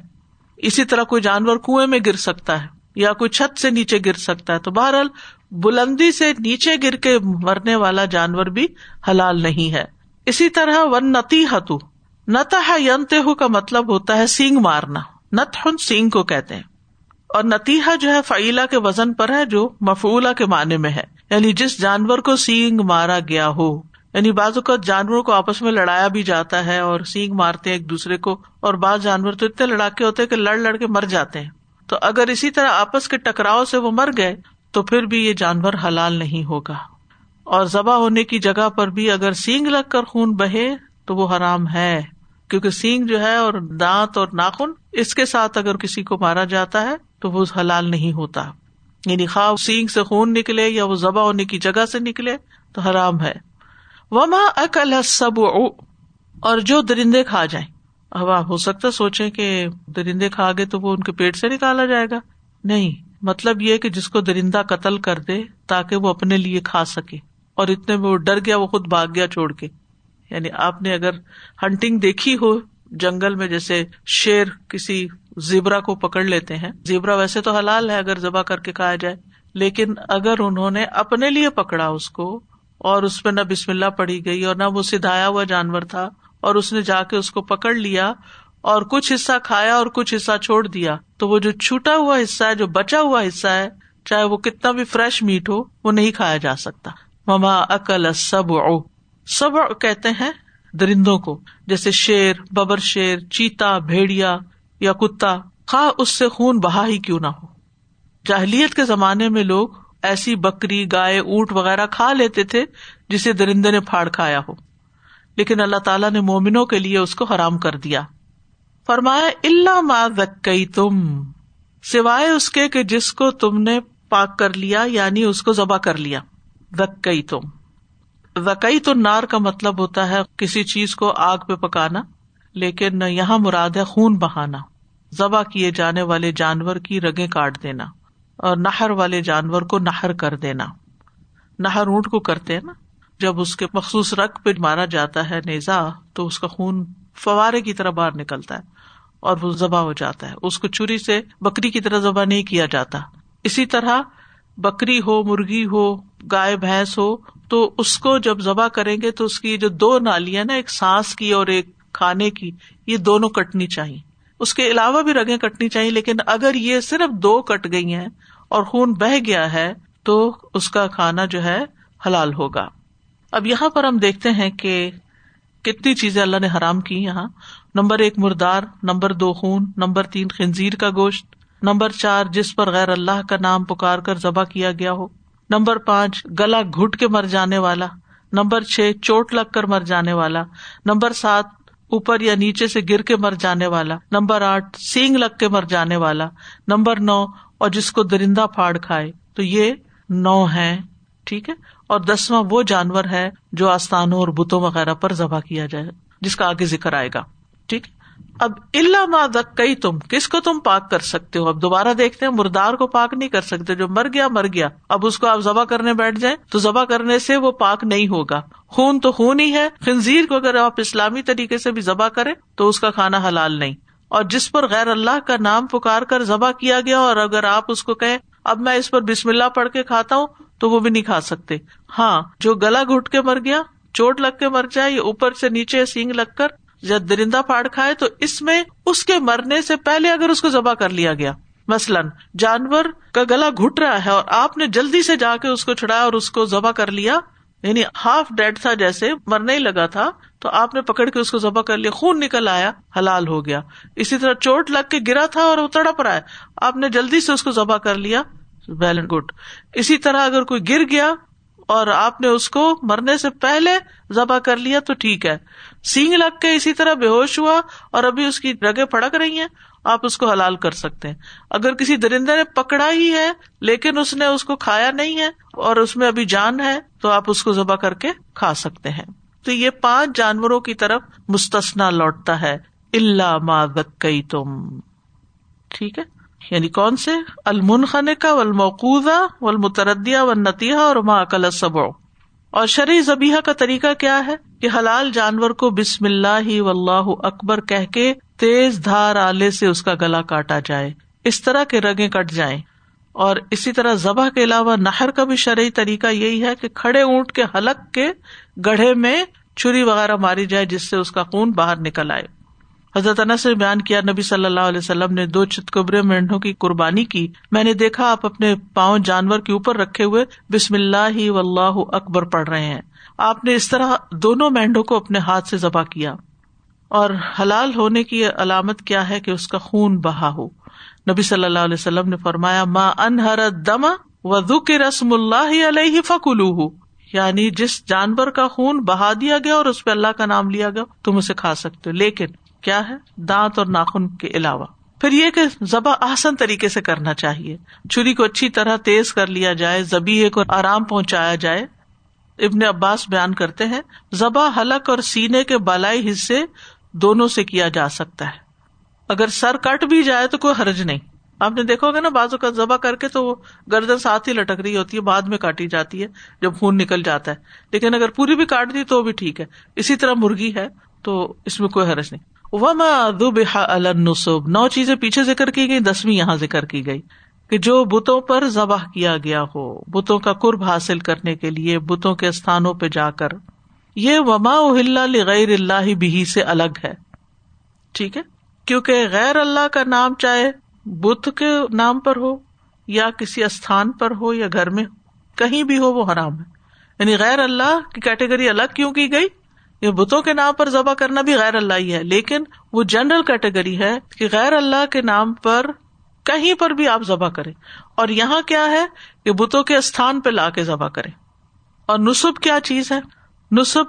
اسی طرح کوئی جانور کنویں میں گر سکتا ہے یا کوئی چھت سے نیچے گر سکتا ہے، تو بہرحال بلندی سے نیچے گر کے مرنے والا جانور بھی حلال نہیں ہے۔ اسی طرح ون نتی ہتو نتا ینتے کا مطلب ہوتا ہے سینگ مارنا نت ہن سینگ کو کہتے ہیں۔ اور نتیحا جو ہے فعیلا کے وزن پر ہے جو مفولا کے معنی میں ہے۔ یعنی جس جانور کو سینگ مارا گیا ہو یعنی بعض اوقات جانوروں کو آپس میں لڑایا بھی جاتا ہے اور سینگ مارتے ہیں ایک دوسرے کو، اور بعض جانور تو اتنے لڑاکے ہوتے کہ لڑ لڑ کے مر جاتے ہیں۔ تو اگر اسی طرح آپس کے ٹکراؤ سے وہ مر گئے، تو پھر بھی یہ جانور حلال نہیں ہوگا۔ اور ذبح ہونے کی جگہ پر بھی اگر سینگ لگ کر خون بہے، تو وہ حرام ہے۔ کیونکہ سینگ جو ہے اور دانت اور ناخن، اس کے ساتھ اگر کسی کو مارا جاتا ہے تو وہ حلال نہیں ہوتا۔ یعنی خواہ سینگ سے خون نکلے یا وہ ذبح ہونے کی جگہ سے نکلے تو حرام ہے۔ وما اکل سب اور جو درندے کھا جائیں۔ اب آپ ہو سکتا سوچیں کہ درندے کھا گئے تو وہ ان کے پیٹ سے نکالا جائے گا۔ نہیں مطلب یہ کہ جس کو درندہ قتل کر دے تاکہ وہ اپنے لیے کھا سکے۔ اور اتنے میں وہ ڈر گیا، وہ خود بھاگ گیا چھوڑ کے۔ یعنی آپ نے اگر ہنٹنگ دیکھی ہو جنگل میں، جیسے شیر کسی زیبرا کو پکڑ لیتے ہیں۔ زیبرا ویسے تو حلال ہے اگر ذبح کر کے کھایا جائے، لیکن اگر انہوں نے اپنے لیے پکڑا اس کو اور اس پہ نہ بسم اللہ پڑی گئی اور نہ وہ سدھایا ہوا جانور تھا اور اس نے جا کے اس کو پکڑ لیا اور کچھ حصہ کھایا اور کچھ حصہ چھوڑ دیا، تو وہ جو چھوٹا ہوا حصہ ہے، جو بچا ہوا حصہ ہے، چاہے وہ کتنا بھی فریش میٹ ہو، وہ نہیں کھایا جا سکتا۔ مما اکل سب او سب کہتے ہیں درندوں کو، جیسے شیر، ببر شیر، چیتا، بھیڑیا یا کتا، خا اس سے خون بہا ہی کیوں نہ ہو۔ جاہلیت کے زمانے میں لوگ ایسی بکری، گائے، اونٹ وغیرہ کھا لیتے تھے جسے درندے نے پھاڑ کھایا ہو۔ لیکن اللہ تعالیٰ نے مومنوں کے لیے اس کو حرام کر دیا۔ فرمایا اللہ ما ذکئی تم سوائے اس کے کہ جس کو تم نے پاک کر لیا یعنی اس کو ذبح کر لیا۔ ذکئی تم وکئی تو نار کا مطلب ہوتا ہے کسی چیز کو آگ پہ پکانا، لیکن یہاں مراد ہے خون بہانا، ذبح کیے جانے والے جانور کی رگیں کاٹ دینا اور نہر والے جانور کو نہر کر دینا۔ نہر اونٹ کو کرتے نا؟ جب اس کے مخصوص رگ پہ مارا جاتا ہے نیزا، تو اس کا خون فوارے کی طرح باہر نکلتا ہے اور وہ ذبح ہو جاتا ہے۔ اس کو چوری سے بکری کی طرح ذبح نہیں کیا جاتا۔ اسی طرح بکری ہو، مرغی ہو، گائے، بھینس ہو تو اس کو جب ذبح کریں گے تو اس کی جو دو نالیاں نا، ایک سانس کی اور ایک کھانے کی، یہ دونوں کٹنی چاہیے۔ اس کے علاوہ بھی رگیں کٹنی چاہیے، لیکن اگر یہ صرف دو کٹ گئی ہیں اور خون بہ گیا ہے تو اس کا کھانا جو ہے حلال ہوگا۔ اب یہاں پر ہم دیکھتے ہیں کہ کتنی چیزیں اللہ نے حرام کی یہاں۔ نمبر ایک مردار، نمبر دو خون، نمبر تین خنزیر کا گوشت، نمبر چار جس پر غیر اللہ کا نام پکار کر ذبح کیا گیا ہو۔ نمبر پانچ، گلا گٹ کے مر جانے والا. نمبر چھ، چوٹ لگ کر مر جانے والا. نمبر سات، اوپر یا نیچے سے گر کے مر جانے والا. نمبر آٹھ، سینگ لگ کے مر جانے والا. نمبر نو، اور جس کو درندہ پھاڑ کھائے. تو یہ نو ہے ٹھیک ہے؟ اور دسواں وہ جانور ہے جو آستانوں اور بتوں وغیرہ پر ذبح کیا جائے، جس کا آگے ذکر آئے گا. ٹھیک؟ اب اللہ مادک کئی تم کس کو تم پاک کر سکتے ہو؟ اب دوبارہ دیکھتے ہیں، مردار کو پاک نہیں کر سکتے، جو مر گیا مر گیا۔ اب اس کو آپ ذبح کرنے بیٹھ جائیں، تو ذبح کرنے سے وہ پاک نہیں ہوگا۔ خون تو خون ہی ہے۔ خنزیر کو اگر آپ اسلامی طریقے سے بھی ذبح کریں، تو اس کا کھانا حلال نہیں۔ اور جس پر غیر اللہ کا نام پکار کر ذبح کیا گیا، اور اگر آپ اس کو کہیں، اب میں اس پر بسم اللہ پڑھ کے کھاتا ہوں، تو وہ بھی نہیں کھا سکتے۔ ہاں جو گلا گٹ کے مر گیا، چوٹ لگ کے مر جائے، یا اوپر سے نیچے سینگ لگ کر جب درندہ پھاڑ کھائے تو اس میں اس کے مرنے سے پہلے اگر اس کو ذبح کر لیا گیا۔ مثلاً جانور کا گلا گٹ رہا ہے اور آپ نے جلدی سے جا کے اس کو چڑھایا اور اس کو ذبح کر لیا یعنی ہاف ڈیڈ تھا جیسے، مرنے ہی لگا تھا، تو آپ نے پکڑ کے اس کو ذبح کر لیا، خون نکل آیا، حلال ہو گیا۔ اسی طرح چوٹ لگ کے گرا تھا اور وہ تڑپ رہا ہے، آپ نے جلدی سے اس کو ذبح کر لیا ویل اینڈ گڈ اسی طرح اگر کوئی گر گیا اور آپ نے اس کو مرنے سے پہلے ذبح کر لیا تو ٹھیک ہے۔ سینگ لگ کے اسی طرح بے ہوش ہوا اور ابھی اس کی رگے پڑک رہی ہیں۔ آپ اس کو حلال کر سکتے ہیں۔ اگر کسی درندے نے پکڑا ہی ہے لیکن اس نے اس کو کھایا نہیں ہے اور اس میں ابھی جان ہے تو آپ اس کو ذبح کر کے کھا سکتے ہیں۔ تو یہ پانچ جانوروں کی طرف مستثنا لوٹتا ہے۔ اللہ ما کئی تم ٹھیک ہے؟ یعنی کون سے؟ المنخن کا ولمقوزہ ولمتردیا و نتیحا اور ماں اکل سب اور شرح زبیحہ کا طریقہ کیا ہے؟ کہ حلال جانور کو بسم اللہ و اللہ اکبر کہہ کے تیز دھار آلے سے اس کا گلا کاٹا جائے، اس طرح کے رگیں کٹ جائیں۔ اور اسی طرح ذبح کے علاوہ نہر کا بھی شرعی طریقہ یہی ہے کہ کھڑے اونٹ کے حلق کے گڑھے میں چھری وغیرہ ماری جائے جس سے اس کا خون باہر نکل آئے۔ حضرت انس نے بیان کیا، نبی صلی اللہ علیہ وسلم نے دو چتکبرے مینڈوں کی قربانی کی۔ میں نے دیکھا، آپ اپنے پاؤں جانور کے اوپر رکھے ہوئے بسم اللہ و اللہ اکبر پڑھ رہے ہیں۔ آپ نے اس طرح دونوں مینڈوں کو اپنے ہاتھ سے ذبح کیا۔ اور حلال ہونے کی علامت کیا ہے کہ اس کا خون بہا ہو۔ نبی صلی اللہ علیہ وسلم نے فرمایا ماں انہر دما و کے رسم اللہ علیہ فکلو یعنی جس جانور کا خون بہا دیا گیا اور اس پہ اللہ کا نام لیا گیا، تم اسے کھا سکتے ہو۔ لیکن کیا ہے؟ دانت اور ناخن کے علاوہ۔ پھر یہ کہ ذبح آسن طریقے سے کرنا چاہیے۔ چھری کو اچھی طرح تیز کر لیا جائے زبی کو آرام پہنچایا جائے۔ ابن عباس بیان کرتے ہیں، ذبح حلق اور سینے کے بالائی حصے دونوں سے کیا جا سکتا ہے۔ اگر سر کٹ بھی جائے تو کوئی حرج نہیں۔ آپ نے دیکھو گے نا بازو کا ذبح کر کے تو وہ گردن ساتھ ہی لٹک رہی ہوتی ہے، بعد میں کاٹی جاتی ہے، جب خون نکل جاتا ہے۔ لیکن اگر پوری بھی کاٹ دی تو بھی ٹھیک ہے۔ اسی طرح مرغی ہے تو اس میں کوئی حرج نہیں۔ وما النصب نو چیزیں پیچھے ذکر کی گئی دسویں یہاں ذکر کی گئی کہ جو بتوں پر ذبح کیا گیا ہو، بتوں کا قرب حاصل کرنے کے لیے، بتوں کے استھانوں پہ جا کر۔ یہ وما غیر اللہ بھی سے الگ ہے۔ ٹھیک ہے؟ کیونکہ غیر اللہ کا نام چاہے بت کے نام پر ہو یا کسی استھان پر ہو یا گھر میں کہیں بھی ہو، وہ حرام ہے۔ یعنی غیر اللہ کی کیٹیگری الگ کیوں کی گئی؟ یہ بتوں کے نام پر ذبح کرنا بھی غیر اللہ ہی ہے، لیکن وہ جنرل کیٹیگری ہے کہ غیر اللہ کے نام پر کہیں پر بھی آپ ذبح کریں۔ اور یہاں کیا ہے کہ بتوں کے استھان پہ لا کے ذبح کریں۔ اور نصب کیا چیز ہے؟ نصب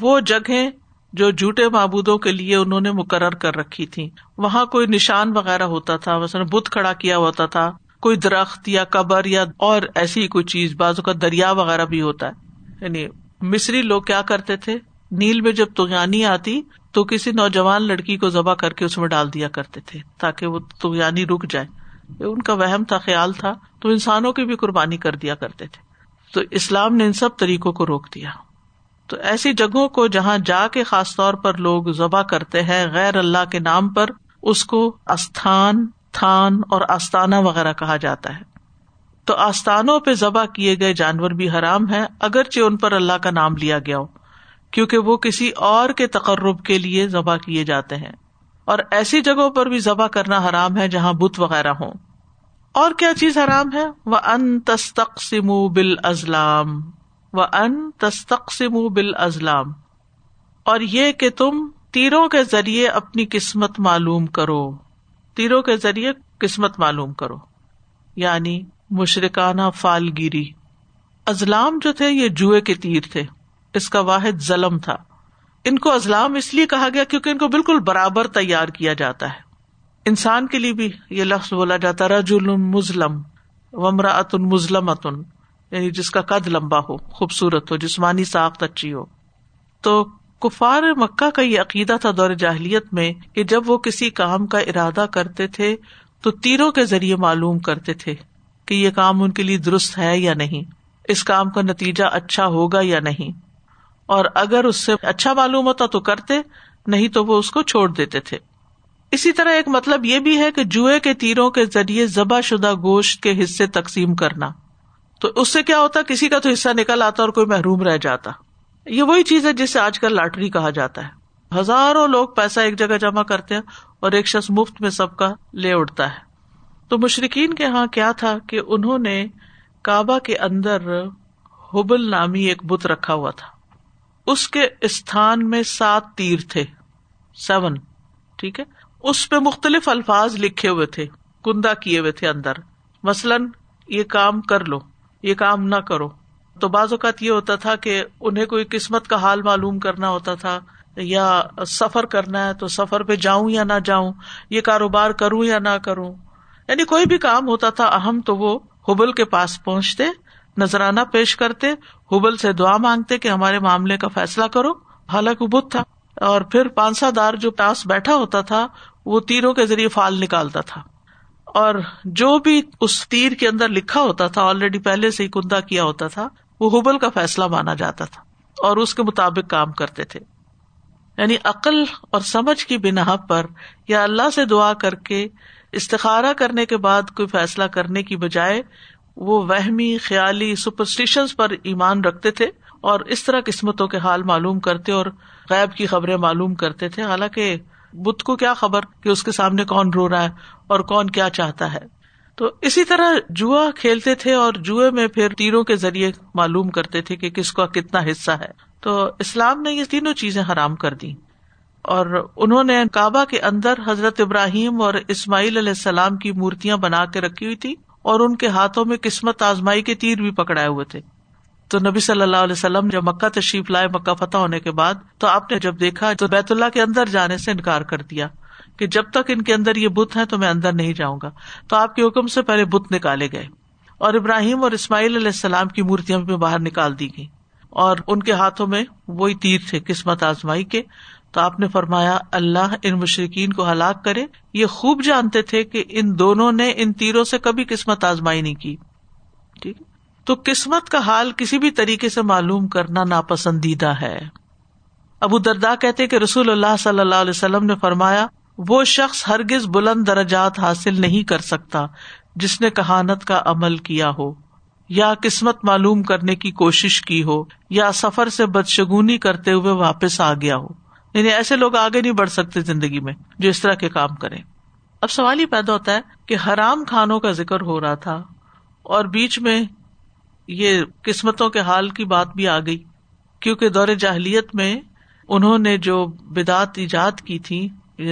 وہ جگہ جو جھوٹے معبودوں کے لیے انہوں نے مقرر کر رکھی تھی وہاں کوئی نشان وغیرہ ہوتا تھا، مثلاً بت کھڑا کیا ہوتا تھا، کوئی درخت یا قبر یا اور ایسی کوئی چیز بازو کا دریا وغیرہ بھی ہوتا ہے۔ یعنی مصری لوگ کیا کرتے تھے؟ نیل میں جب تغانی آتی تو کسی نوجوان لڑکی کو ذبح کر کے اس میں ڈال دیا کرتے تھے تاکہ وہ تغانی رک جائے۔ ان کا وہم تھا، خیال تھا۔ تو انسانوں کی بھی قربانی کر دیا کرتے تھے۔ تو اسلام نے ان سب طریقوں کو روک دیا۔ تو ایسی جگہوں کو جہاں جا کے خاص طور پر لوگ ذبح کرتے ہیں، غیر اللہ کے نام پر اس کو استھان، تھان اور آستانہ وغیرہ کہا جاتا ہے۔ تو آستانوں پہ ذبح کیے گئے جانور بھی حرام ہے اگرچہ ان پر اللہ کا نام لیا گیا ہو۔ کیونکہ وہ کسی اور کے تقرب کے لیے ذبح کیے جاتے ہیں۔ اور ایسی جگہوں پر بھی ذبح کرنا حرام ہے جہاں بت وغیرہ ہوں۔ اور کیا چیز حرام ہے؟ وہ ان تستقسم بال ازلام و ان تستقسم بال ازلام اور یہ کہ تم تیروں کے ذریعے اپنی قسمت معلوم کرو۔ تیروں کے ذریعے قسمت معلوم کرو۔ یعنی مشرقانہ فالگیری۔ ازلام جو تھے یہ جوئے کے تیر تھے۔ اس کا واحد ظلم تھا۔ ان کو ازلام اس لیے کہا گیا کیونکہ ان کو بالکل برابر تیار کیا جاتا ہے۔ انسان کے لیے بھی یہ لفظ بولا جاتا رج المزلم ومرا اتن مزلم اتن یعنی جس کا قد لمبا ہو، خوبصورت ہو، جسمانی ساخت اچھی ہو۔ تو کفار مکہ کا یہ عقیدہ تھا دور جاہلیت میں کہ جب وہ کسی کام کا ارادہ کرتے تھے تو تیروں کے ذریعے معلوم کرتے تھے کہ یہ کام ان کے لیے درست ہے یا نہیں، اس کام کا نتیجہ اچھا ہوگا یا نہیں۔ اور اگر اس سے اچھا معلوم ہوتا تو کرتے، نہیں تو وہ اس کو چھوڑ دیتے تھے۔ اسی طرح ایک مطلب یہ بھی ہے کہ جوئے کے تیروں کے ذریعے ذبح شدہ گوشت کے حصے تقسیم کرنا۔ تو اس سے کیا ہوتا، کسی کا تو حصہ نکل آتا اور کوئی محروم رہ جاتا۔ یہ وہی چیز ہے جسے آج کل لاٹری کہا جاتا ہے۔ ہزاروں لوگ پیسہ ایک جگہ جمع کرتے ہیں اور ایک شخص مفت میں سب کا لے اڑتا ہے۔ تو مشرقین کے یہاں کیا تھا کہ انہوں نے کعبہ کے اندر حبل نامی ایک بت رکھا ہوا تھا۔ اس کے استھان میں سات تیر تھے سیون ٹھیک ہے؟ اس پہ مختلف الفاظ لکھے ہوئے تھے کندا کیے ہوئے تھے اندر۔ مثلاً، یہ کام کر لو، یہ کام نہ کرو۔ تو بعض اوقات یہ ہوتا تھا کہ انہیں کوئی قسمت کا حال معلوم کرنا ہوتا تھا، یا سفر کرنا ہے تو سفر پہ جاؤں یا نہ جاؤں، یہ کاروبار کروں یا نہ کروں۔ یعنی کوئی بھی کام ہوتا تھا اہم تو وہ حبل کے پاس پہنچتے نذرانہ پیش کرتے، حبل سے دعا مانگتے کہ ہمارے معاملے کا فیصلہ کرو۔ حالانکہ بت تھا۔ اور پھر پانسا دار جو پاس بیٹھا ہوتا تھا، وہ تیروں کے ذریعے فال نکالتا تھا۔ اور جو بھی اس تیر کے اندر لکھا ہوتا تھا آلریڈی پہلے سے ہی کندا کیا ہوتا تھا، وہ حبل کا فیصلہ مانا جاتا تھا۔ اور اس کے مطابق کام کرتے تھے۔ یعنی عقل اور سمجھ کی بنا پر یا اللہ سے دعا کر کے استخارا کرنے کے بعد کوئی فیصلہ کرنے کی بجائے وہ وہمی، خیالی سپرسٹیشن پر ایمان رکھتے تھے اور اس طرح قسمتوں کے حال معلوم کرتے اور غیب کی خبریں معلوم کرتے تھے۔ حالانکہ بت کو کیا خبر کہ اس کے سامنے کون رو رہا ہے اور کون کیا چاہتا ہے؟ تو اسی طرح جوا کھیلتے تھے اور جوئے میں پھر تیروں کے ذریعے معلوم کرتے تھے کہ کس کا کتنا حصہ ہے۔ تو اسلام نے یہ تینوں چیزیں حرام کر دی اور انہوں نے کعبہ کے اندر حضرت ابراہیم اور اسماعیل علیہ السلام کی مورتیاں بنا کے رکھی ہوئی تھی اور ان کے ہاتھوں میں قسمت آزمائی کے تیر بھی پکڑائے ہوئے تھے۔ تو نبی صلی اللہ علیہ وسلم جب مکہ تشریف لائے، مکہ فتح ہونے کے بعد، تو آپ نے جب دیکھا، تو بیت اللہ کے اندر جانے سے انکار کر دیا کہ جب تک ان کے اندر یہ بت ہے تو میں اندر نہیں جاؤں گا۔ تو آپ کے حکم سے پہلے بت نکالے گئے۔ اور ابراہیم اور اسماعیل علیہ السلام کی مورتیاں بھی باہر نکال دی گئی اور ان کے ہاتھوں میں وہی تیر تھے، قسمت آزمائی کے۔ تو آپ نے فرمایا، اللہ ان مشرقین کو ہلاک کرے۔ یہ خوب جانتے تھے کہ ان دونوں نے ان تیروں سے کبھی قسمت آزمائی نہیں کی۔ ٹھیک۔ تو قسمت کا حال کسی بھی طریقے سے معلوم کرنا ناپسندیدہ ہے۔ ابو دردا کہتے کہ رسول اللہ صلی اللہ علیہ وسلم نے فرمایا، وہ شخص ہرگز بلند درجات حاصل نہیں کر سکتا جس نے کہانت کا عمل کیا ہو، یا قسمت معلوم کرنے کی کوشش کی ہو، یا سفر سے بدشگونی کرتے ہوئے واپس آ گیا ہو۔ یعنی ایسے لوگ آگے نہیں بڑھ سکتے زندگی میں جو اس طرح کے کام کرے اب سوال ہی پیدا ہوتا ہے کہ حرام کھانوں کا ذکر ہو رہا تھا اور بیچ میں یہ قسمتوں کے حال کی بات بھی آ گئی، کیونکہ دور جاہلیت میں انہوں نے جو بدعت ایجاد کی تھی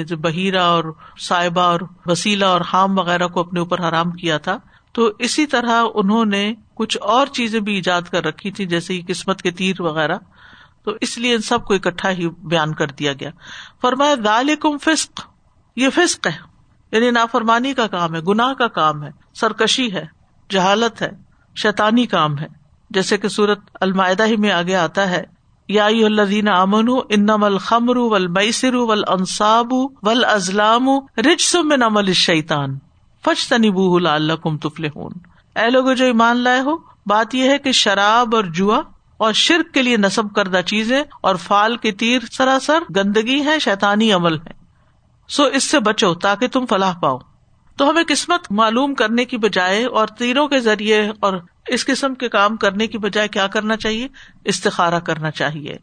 جو بحیرہ اور صاحبہ اور وسیلہ اور حام وغیرہ کو اپنے اوپر حرام کیا تھا، تو اسی طرح انہوں نے کچھ اور چیزیں بھی ایجاد کر رکھی تھی جیسے قسمت کے تیر وغیرہ۔ تو اس لیے ان سب کو اکٹھا ہی بیان کر دیا گیا۔ فرمایا، ذالکم فسق، یہ فسق ہے۔ یعنی نافرمانی کا کام ہے، گناہ کا کام ہے، سرکشی ہے، جہالت ہے، شیطانی کام ہے۔ جیسے کہ سورت المائدہ ہی میں آگے آتا ہے، یا الذین امن انم الخمر ول میسر ول انصاب ول ازلام رچ من عمل الشیطان فچ تنبوہ لعلکم تفلحون۔ اے لوگ جو ایمان لائے ہو، بات یہ ہے کہ شراب اور جوا اور شرک کے لیے نصب کردہ چیزیں اور فال کے تیر سراسر گندگی ہے شیطانی عمل ہے سو اس سے بچو تاکہ تم فلاح پاؤ۔ تو ہمیں قسمت معلوم کرنے کی بجائے اور تیروں کے ذریعے اور اس قسم کے کام کرنے کی بجائے کیا کرنا چاہیے؟ استخارا کرنا چاہیے۔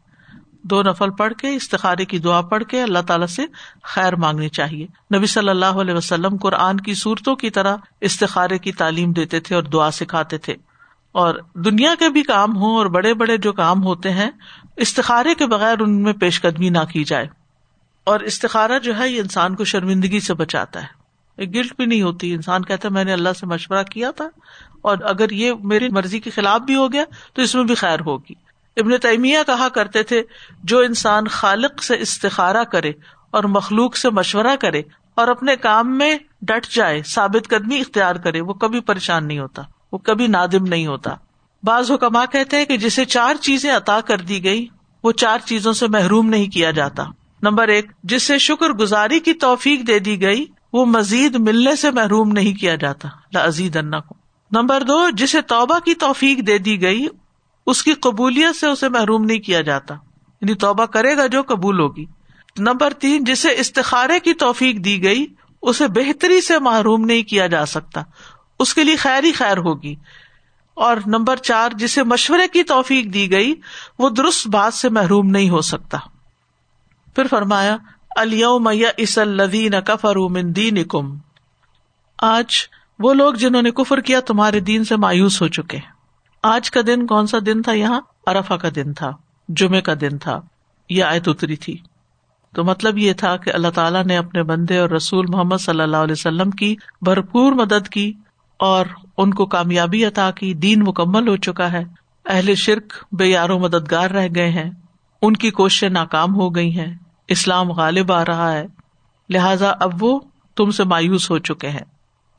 دو نفل پڑھ کے، استخارے کی دعا پڑھ کے اللہ تعالیٰ سے خیر مانگنی چاہیے۔ نبی صلی اللہ علیہ وسلم قرآن کی صورتوں کی طرح استخارے کی تعلیم دیتے تھے اور دعا سکھاتے تھے۔ اور دنیا کے بھی کام ہوں اور بڑے بڑے جو کام ہوتے ہیں، استخارے کے بغیر ان میں پیش قدمی نہ کی جائے۔ اور استخارا جو ہے، یہ انسان کو شرمندگی سے بچاتا ہے۔ گلٹ بھی نہیں ہوتی۔ انسان کہتا ہے، میں نے اللہ سے مشورہ کیا تھا۔ اور اگر یہ میری مرضی کے خلاف بھی ہو گیا، تو اس میں بھی خیر ہوگی۔ ابن تیمیہ کہا کرتے تھے، جو انسان خالق سے استخارا کرے اور مخلوق سے مشورہ کرے اور اپنے کام میں ڈٹ جائے، ثابت قدمی اختیار کرے، وہ کبھی پریشان نہیں ہوتا۔ وہ کبھی نادم نہیں ہوتا۔ بعض حکما کہتے ہیں کہ جسے چار چیزیں عطا کر دی گئی وہ چار چیزوں سے محروم نہیں کیا جاتا۔ نمبر ایک، جسے شکر گزاری کی توفیق دے دی گئی، وہ مزید ملنے سے محروم نہیں کیا جاتا۔ لزید انا کو نمبر دو، جسے توبہ کی توفیق دے دی گئی، اس کی قبولیت سے اسے محروم نہیں کیا جاتا۔ یعنی توبہ کرے گا جو قبول ہوگی۔ نمبر تین، جسے استخارے کی توفیق دی گئی، اسے بہتری سے محروم نہیں کیا جا سکتا۔ اس کے لیے خیر ہی خیر ہوگی۔ اور نمبر چار، جسے مشورے کی توفیق دی گئی، وہ درست بات سے محروم نہیں ہو سکتا۔ پھر فرمایا من دین کم آج وہ لوگ جنہوں نے کفر کیا تمہارے دین سے مایوس ہو چکے۔ آج کا دن کون سا دن تھا یہاں؟ ارفا کا دن تھا جمعے کا دن تھا، یہ آیت اتری تھی۔ تو مطلب یہ تھا کہ اللہ تعالیٰ نے اپنے بندے اور رسول محمد صلی اللہ علیہ وسلم کی بھرپور مدد کی۔ اور ان کو کامیابی عطا کی دین مکمل ہو چکا ہے۔ اہل شرک بے یارو مددگار رہ گئے ہیں۔ ان کی کوششیں ناکام ہو گئی ہیں۔ اسلام غالب آ رہا ہے۔ لہذا اب وہ تم سے مایوس ہو چکے ہیں۔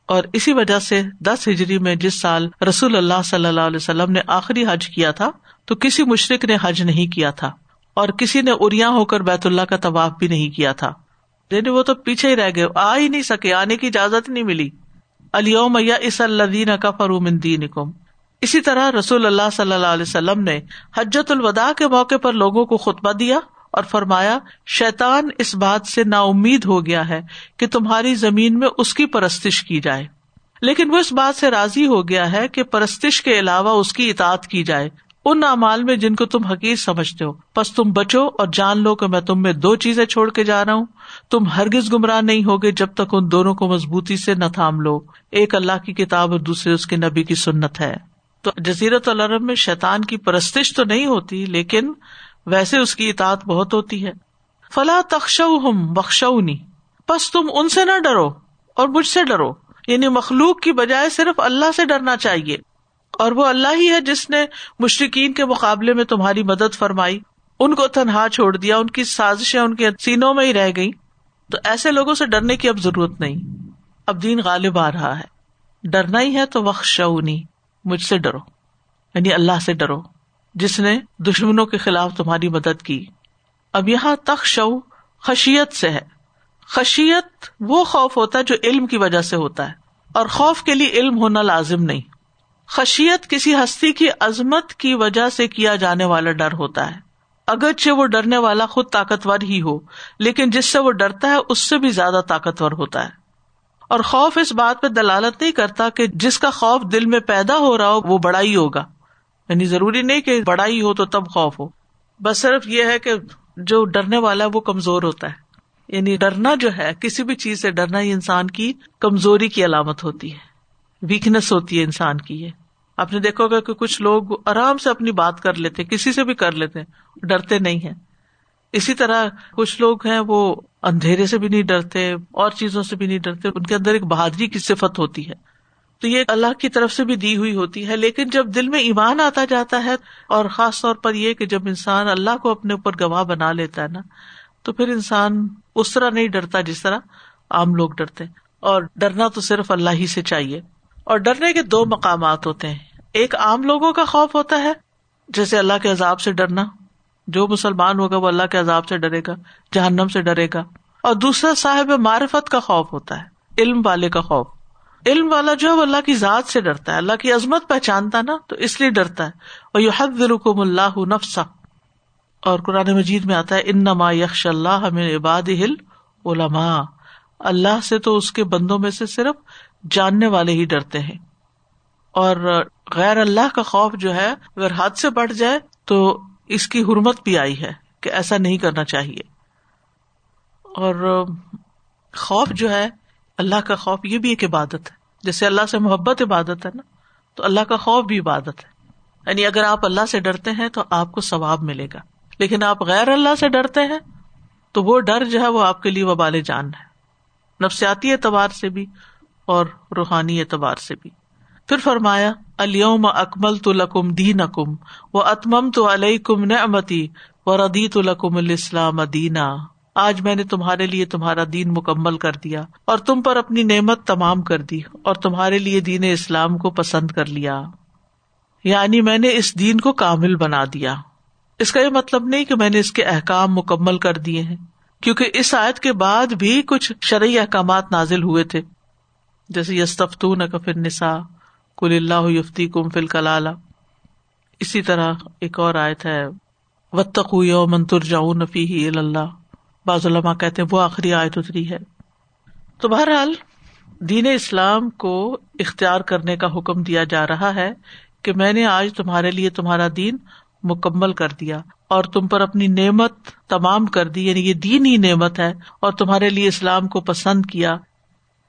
اور اسی وجہ سے دس ہجری میں جس سال رسول اللہ صلی اللہ علیہ وسلم نے آخری حج کیا تھا، تو کسی مشرق نے حج نہیں کیا تھا۔ اور کسی نے اریا ہو کر بیت اللہ کا طواف بھی نہیں کیا تھا۔ یعنی وہ تو پیچھے ہی رہ گئے۔ آ ہی نہیں سکے، آنے کی اجازت نہیں ملی۔ علی اس الدین کا فرومن دین کم اسی طرح رسول اللہ صلی اللہ علیہ وسلم نے حجت الوداع کے موقع پر لوگوں کو خطبہ دیا اور فرمایا شیتان اس بات سے نا امید ہو گیا ہے کہ تمہاری زمین میں اس کی پرستش کی جائے۔ لیکن وہ اس بات سے راضی ہو گیا ہے کہ پرستش کے علاوہ اس کی اطاعت کی جائے۔ ان اعمال میں جن کو تم حقیق سمجھتے ہو۔ بس تم بچو اور جان لو کہ میں تم میں دو چیزیں چھوڑ کے جا رہا ہوں۔ تم ہرگز گمراہ نہیں ہوگے جب تک ان دونوں کو مضبوطی سے نہ تھام لو۔ ایک اللہ کی کتاب اور دوسرے اس کے نبی کی سنت ہے۔ تو جزیرت العرب میں شیطان کی پرستش تو نہیں ہوتی، لیکن ویسے اس کی اطاعت بہت ہوتی ہے۔ فلاں تخش ہم بخشونی بس تم ان سے نہ ڈرو اور مجھ سے ڈرو۔ یعنی مخلوق کی بجائے صرف اللہ سے ڈرنا چاہیے۔ اور وہ اللہ ہی ہے جس نے مشرقین کے مقابلے میں تمہاری مدد فرمائی۔ ان کو تنہا چھوڑ دیا، ان کی سازشیں ان کے سینوں میں ہی رہ گئی تو ایسے لوگوں سے ڈرنے کی اب ضرورت نہیں۔ اب دین غالب آ رہا ہے۔ ڈرنا ہی ہے تو بخشونی مجھ سے ڈرو۔ یعنی اللہ سے ڈرو، جس نے دشمنوں کے خلاف تمہاری مدد کی۔ اب یہاں تخ شو خشیت سے ہے۔ خشیت وہ خوف ہوتا ہے جو علم کی وجہ سے ہوتا ہے۔ اور خوف کے لیے علم ہونا لازم نہیں۔ خشیت کسی ہستی کی عظمت کی وجہ سے کیا جانے والا ڈر ہوتا ہے۔ اگرچہ وہ ڈرنے والا خود طاقتور ہی ہو، لیکن جس سے وہ ڈرتا ہے، اس سے بھی زیادہ طاقتور ہوتا ہے۔ اور خوف اس بات پہ دلالت نہیں کرتا کہ جس کا خوف دل میں پیدا ہو رہا ہو، وہ بڑا ہی ہوگا۔ یعنی ضروری نہیں کہ بڑا ہی ہو تو تب خوف ہو۔ بس صرف یہ ہے کہ جو ڈرنے والا ہے، وہ کمزور ہوتا ہے۔ یعنی ڈرنا جو ہے، کسی بھی چیز سے ڈرنا ہی انسان کی کمزوری کی علامت ہوتی ہے۔ ویکنیس ہوتی ہے انسان کی یہ۔ آپ نے دیکھو گا کہ کچھ لوگ آرام سے اپنی بات کر لیتے کسی سے بھی کر لیتے ڈرتے نہیں ہے اسی طرح کچھ لوگ ہیں، وہ اندھیرے سے بھی نہیں ڈرتے، اور چیزوں سے بھی نہیں ڈرتے، ان کے اندر ایک بہادری کی صفت ہوتی ہے۔ تو یہ اللہ کی طرف سے بھی دی ہوئی ہوتی ہے، لیکن جب دل میں ایمان آتا جاتا ہے، اور خاص طور پر یہ کہ جب انسان اللہ کو اپنے اوپر گواہ بنا لیتا ہے نا، تو پھر انسان اس طرح نہیں ڈرتا جس طرح عام لوگ ڈرتے۔ اور ڈرنا تو صرف اللہ ہی سے چاہیے۔ اور ڈرنے کے دو مقامات ہوتے ہیں۔ ایک عام لوگوں کا خوف ہوتا ہے، جیسے اللہ کے عذاب سے ڈرنا۔ جو مسلمان ہوگا وہ اللہ کے عذاب سے ڈرے گا، جہنم سے ڈرے گا۔ اور دوسرا، صاحب معرفت کا خوف ہوتا ہے، علم والے کا خوف۔ علم والا جو ہے وہ اللہ کی ذات سے ڈرتا ہے، اللہ کی عظمت پہچانتا نا، تو اس لیے ڈرتا ہے۔ وہ حد رکم اللہ نفسا اور قرآن مجید میں آتا ہے ان نما یکش اللہ ہمیں عباد ہل علما اللہ سے تو اس کے بندوں میں سے صرف جاننے والے ہی ڈرتے ہیں۔ اور غیر اللہ کا خوف جو ہے، اگر ہاتھ سے بڑھ جائے تو اس کی حرمت بھی آئی ہے کہ ایسا نہیں کرنا چاہیے۔ اور خوف جو ہے، اللہ کا خوف یہ بھی ایک عبادت ہے۔ جیسے اللہ سے محبت عبادت ہے نا، تو اللہ کا خوف بھی عبادت ہے۔ یعنی اگر آپ اللہ سے ڈرتے ہیں تو آپ کو ثواب ملے گا۔ لیکن آپ غیر اللہ سے ڈرتے ہیں تو وہ ڈر جو ہے، وہ آپ کے لیے وبال جان ہے۔ نفسیاتی اعتبار سے بھی اور روحانی اعتبار سے بھی۔ پھر فرمایا الوم اکمل تو لکم دین اکم و اتمم تو علیہ کم نعمتی و ردی تو لکم الاسلام دینا۔ آج میں نے تمہارے لیے تمہارا دین مکمل کر دیا اور تم پر اپنی نعمت تمام کر دی اور تمہارے لیے دین اسلام کو پسند کر لیا۔ یعنی میں نے اس دین کو کامل بنا دیا۔ اس کا یہ مطلب نہیں کہ میں نے اس کے احکام مکمل کر دیے ہیں۔ کیونکہ اس آیت کے بعد بھی کچھ شرعی احکامات نازل ہوئے تھے۔ جیسے یستفتون کا نسا کل اللہ یفتی کم فل کلال اسی طرح ایک اور آیت ہے وطقو یومن ترجعون نفی اللہ۔ بعض علماء کہتے ہیں وہ آخری آیت اتری ہے۔ تو بہرحال، دین اسلام کو اختیار کرنے کا حکم دیا جا رہا ہے کہ میں نے آج تمہارے لیے تمہارا دین مکمل کر دیا۔ اور تم پر اپنی نعمت تمام کر دی یعنی یہ دین ہی نعمت ہے، اور تمہارے لیے اسلام کو پسند کیا۔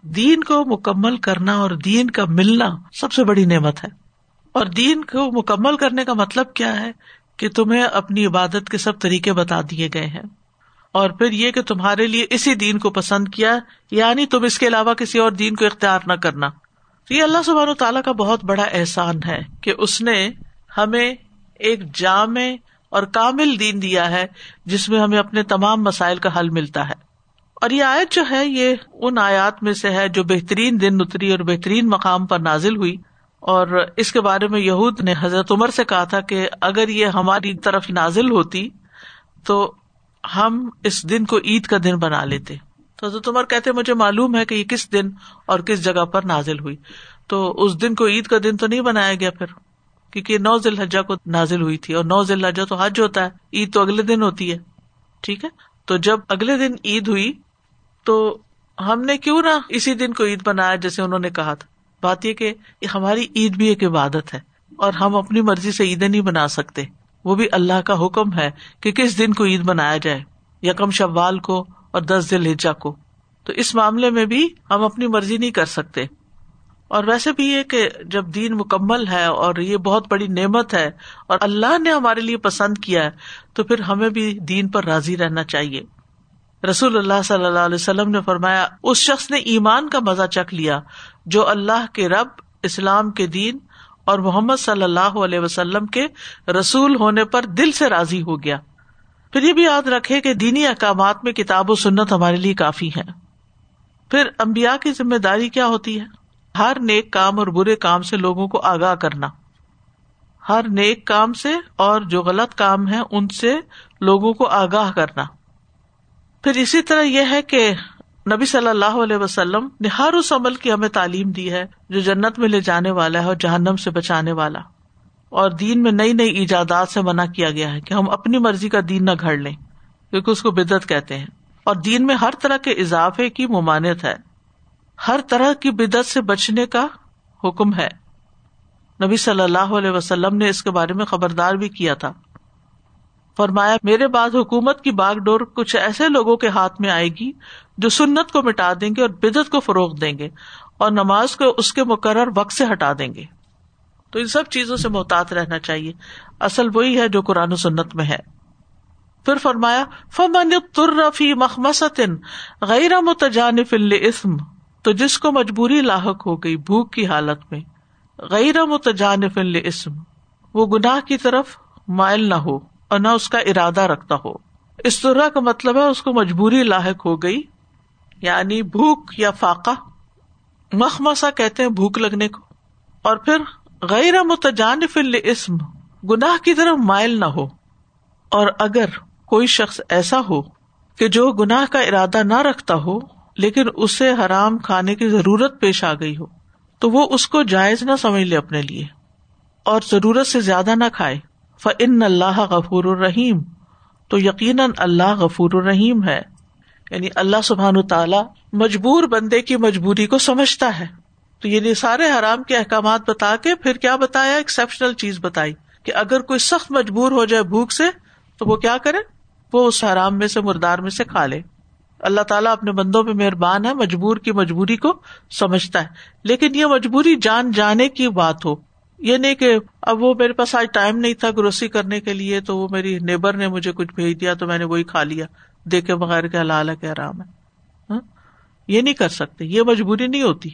دین کو مکمل کرنا اور دین کا ملنا سب سے بڑی نعمت ہے۔ اور دین کو مکمل کرنے کا مطلب کیا ہے؟ کہ تمہیں اپنی عبادت کے سب طریقے بتا دیے گئے ہیں۔ اور پھر یہ کہ تمہارے لیے اسی دین کو پسند کیا یعنی تم اس کے علاوہ کسی اور دین کو اختیار نہ کرنا۔ یہ اللہ سبحان و تعالیٰ کا بہت بڑا احسان ہے کہ اس نے ہمیں ایک جامع اور کامل دین دیا ہے جس میں ہمیں اپنے تمام مسائل کا حل ملتا ہے۔ اور یہ آیت جو ہے، یہ ان آیات میں سے ہے جو بہترین دن اتری اور بہترین مقام پر نازل ہوئی۔ اور اس کے بارے میں یہود نے حضرت عمر سے کہا تھا کہ اگر یہ ہماری طرف نازل ہوتی تو ہم اس دن کو عید کا دن بنا لیتے۔ تو حضرت عمر کہتے، مجھے معلوم ہے کہ یہ کس دن اور کس جگہ پر نازل ہوئی۔ تو اس دن کو عید کا دن تو نہیں بنایا گیا پھر؟ کیونکہ نو ذیل حجا کو نازل ہوئی تھی اور نو ذیل حجا تو حج ہوتا ہے، عید تو اگلے دن ہوتی ہے، ٹھیک ہے؟ تو جب اگلے دن عید ہوئی تو ہم نے کیوں نہ اسی دن کو عید بنایا جیسے انہوں نے کہا تھا؟ بات یہ کہ ہماری عید بھی ایک عبادت ہے اور ہم اپنی مرضی سے عیدیں نہیں بنا سکتے، وہ بھی اللہ کا حکم ہے کہ کس دن کو عید منایا جائے، یکم شوال کو اور دس دل ہجا کو۔ تو اس معاملے میں بھی ہم اپنی مرضی نہیں کر سکتے۔ اور ویسے بھی یہ کہ جب دین مکمل ہے اور یہ بہت بڑی نعمت ہے اور اللہ نے ہمارے لیے پسند کیا ہے، تو پھر ہمیں بھی دین پر راضی رہنا چاہیے۔ رسول اللہ صلی اللہ علیہ وسلم نے فرمایا، اس شخص نے ایمان کا مزہ چکھ لیا جو اللہ کے رب، اسلام کے دین اور محمد صلی اللہ علیہ وسلم کے رسول ہونے پر دل سے راضی ہو گیا۔ پھر یہ بھی یاد رکھے کہ دینی احکامات میں کتاب و سنت ہمارے لیے کافی ہے پھر امبیا کی ذمہ داری کیا ہوتی ہے؟ ہر نیک کام اور برے کام سے لوگوں کو آگاہ کرنا۔ ہر نیک کام سے اور جو غلط کام ہے ان سے لوگوں کو آگاہ کرنا۔ پھر اسی طرح یہ ہے کہ نبی صلی اللہ علیہ وسلم نے ہر اس عمل کی ہمیں تعلیم دی ہے جو جنت میں لے جانے والا ہے اور جہنم سے بچانے والا۔ اور دین میں نئی نئی ایجادات سے منع کیا گیا ہے کہ ہم اپنی مرضی کا دین نہ گھڑ لیں، کیونکہ اس کو بدعت کہتے ہیں۔ اور دین میں ہر طرح کے اضافے کی ممانت ہے۔ ہر طرح کی بدعت سے بچنے کا حکم ہے۔ نبی صلی اللہ علیہ وسلم نے اس کے بارے میں خبردار بھی کیا تھا۔ فرمایا، میرے بعد حکومت کی باغ ڈور کچھ ایسے لوگوں کے ہاتھ میں آئے گی جو سنت کو مٹا دیں گے اور بدت کو فروغ دیں گے اور نماز کو اس کے مقرر وقت سے ہٹا دیں گے۔ تو ان سب چیزوں سے محتاط رہنا چاہیے۔ اصل وہی ہے جو قرآن و سنت میں ہے۔ پھر فرمایا، فمن ترفی مخمسن غیر متجانف اسم تو جس کو مجبوری لاحق ہو گئی بھوک کی حالت میں، غیر متجانف اسم، وہ گناہ کی طرف مائل نہ ہو اور نہ اس کا ارادہ رکھتا ہو۔ اس طرح کا مطلب ہے اس کو مجبوری لاحق ہو گئی یعنی بھوک یا فاقہ۔ مخمسا کہتے ہیں بھوک لگنے کو۔ اور پھر غیر متجانف اسم، گناہ کی طرف مائل نہ ہو۔ اور اگر کوئی شخص ایسا ہو کہ جو گناہ کا ارادہ نہ رکھتا ہو لیکن اسے حرام کھانے کی ضرورت پیش آ گئی ہو، تو وہ اس کو جائز نہ سمجھ لے اپنے لیے۔ اور ضرورت سے زیادہ نہ کھائے۔ فن اللہ غفور الرحیم تو یقیناً اللہ غفور الرحیم ہے۔ یعنی اللہ سبحان تعالی مجبور بندے کی مجبوری کو سمجھتا ہے۔ تو یعنی سارے حرام کے احکامات بتا کے پھر کیا بتایا؟ ایکسپشنل چیز بتائی کہ اگر کوئی سخت مجبور ہو جائے بھوک سے، تو وہ کیا کرے؟ وہ اس حرام میں سے، مردار میں سے کھا لے۔ اللہ تعالیٰ اپنے بندوں پہ مہربان ہے، مجبور کی مجبوری کو سمجھتا ہے۔ لیکن یہ مجبوری جان جانے کی بات ہو۔ یہ نہیں کہ اب وہ میرے پاس آج ٹائم نہیں تھا گروسی کرنے کے لیے، تو وہ میری نیبر نے مجھے کچھ بھیج دیا تو میں نے وہی کھا لیا۔ دیکھے بغیر کے حلال ہے کہ آرام ہے۔ ہاں؟ یہ نہیں کر سکتے۔ یہ مجبوری نہیں ہوتی۔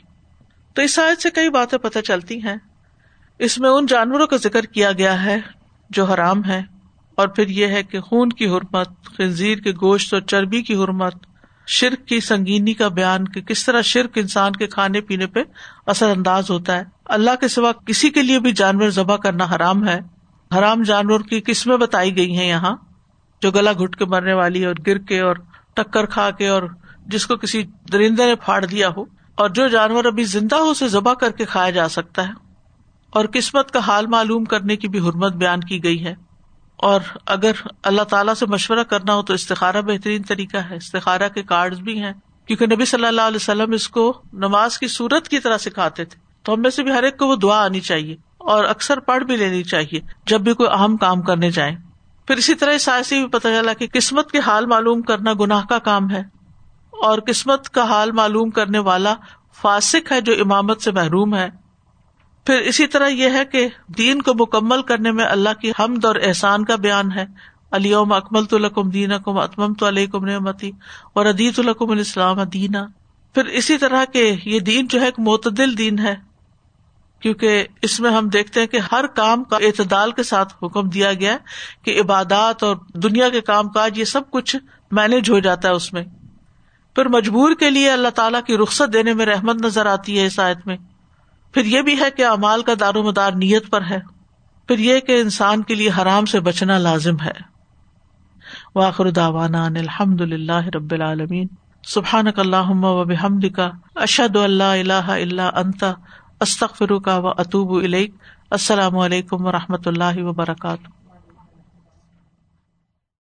تو اس سائز سے کئی باتیں پتہ چلتی ہیں۔ اس میں ان جانوروں کا ذکر کیا گیا ہے جو حرام ہے اور پھر یہ ہے کہ خون کی حرمت، خنزیر کے گوشت اور چربی کی حرمت شرک کی سنگینی کا بیان کہ کس طرح شرک انسان کے کھانے پینے پہ اثر انداز ہوتا ہے۔ اللہ کے سوا کسی کے لیے بھی جانور ذبح کرنا حرام ہے۔ حرام جانور کی قسمیں بتائی گئی ہیں یہاں۔ جو گلا گٹ کے مرنے والی اور گر کے اور ٹکر کھا کے اور جس کو کسی درندے نے پھاڑ دیا ہو اور جو جانور ابھی زندہ ہو اسے ذبح کر کے کھایا جا سکتا ہے۔ اور قسمت کا حال معلوم کرنے کی بھی حرمت بیان کی گئی ہے۔ اور اگر اللہ تعالیٰ سے مشورہ کرنا ہو تو استخارہ بہترین طریقہ ہے۔ استخارہ کے کارڈ بھی ہیں۔ کیونکہ نبی صلی اللہ علیہ وسلم اس کو نماز کی صورت کی طرح سکھاتے تھے۔ تو ہم میں سے بھی ہر ایک کو وہ دعا آنی چاہیے اور اکثر پڑھ بھی لینی چاہیے جب بھی کوئی اہم کام کرنے جائیں پھر اسی طرح اس بھی پتہ چلا کہ قسمت کے حال معلوم کرنا گناہ کا کام ہے۔ اور قسمت کا حال معلوم کرنے والا فاسک ہے جو امامت سے محروم ہے۔ پھر اسی طرح یہ ہے کہ دین کو مکمل کرنے میں اللہ کی حمد اور احسان کا بیان ہے۔ علیوم اکمل تو لکم دین اکم اتمم تو علیہ کم نعمتی اور ادیت الکم الاسلام دینا۔ پھر اسی طرح کے یہ دین جو ہے ایک معتدل دین ہے، کیونکہ اس میں ہم دیکھتے ہیں کہ ہر کام کا اعتدال کے ساتھ حکم دیا گیا کہ عبادات اور دنیا کے کام کاج یہ سب کچھ مینج ہو جاتا ہے اس میں۔ پھر مجبور کے لیے اللہ تعالیٰ کی رخصت دینے میں رحمت نظر آتی ہے اس آیت میں۔ پھر یہ بھی ہے کہ امال کا دار و مدار نیت پر ہے۔ پھر یہ کہ انسان کے لیے حرام سے بچنا لازم ہے۔ واخر داوانا الحمد للہ رب العالمین۔ سبحان اللہ و بحمد کا اشد اللہ اللہ اللہ انتا استخر کا و اطوب السلام علیکم و رحمۃ اللہ وبرکاتہ۔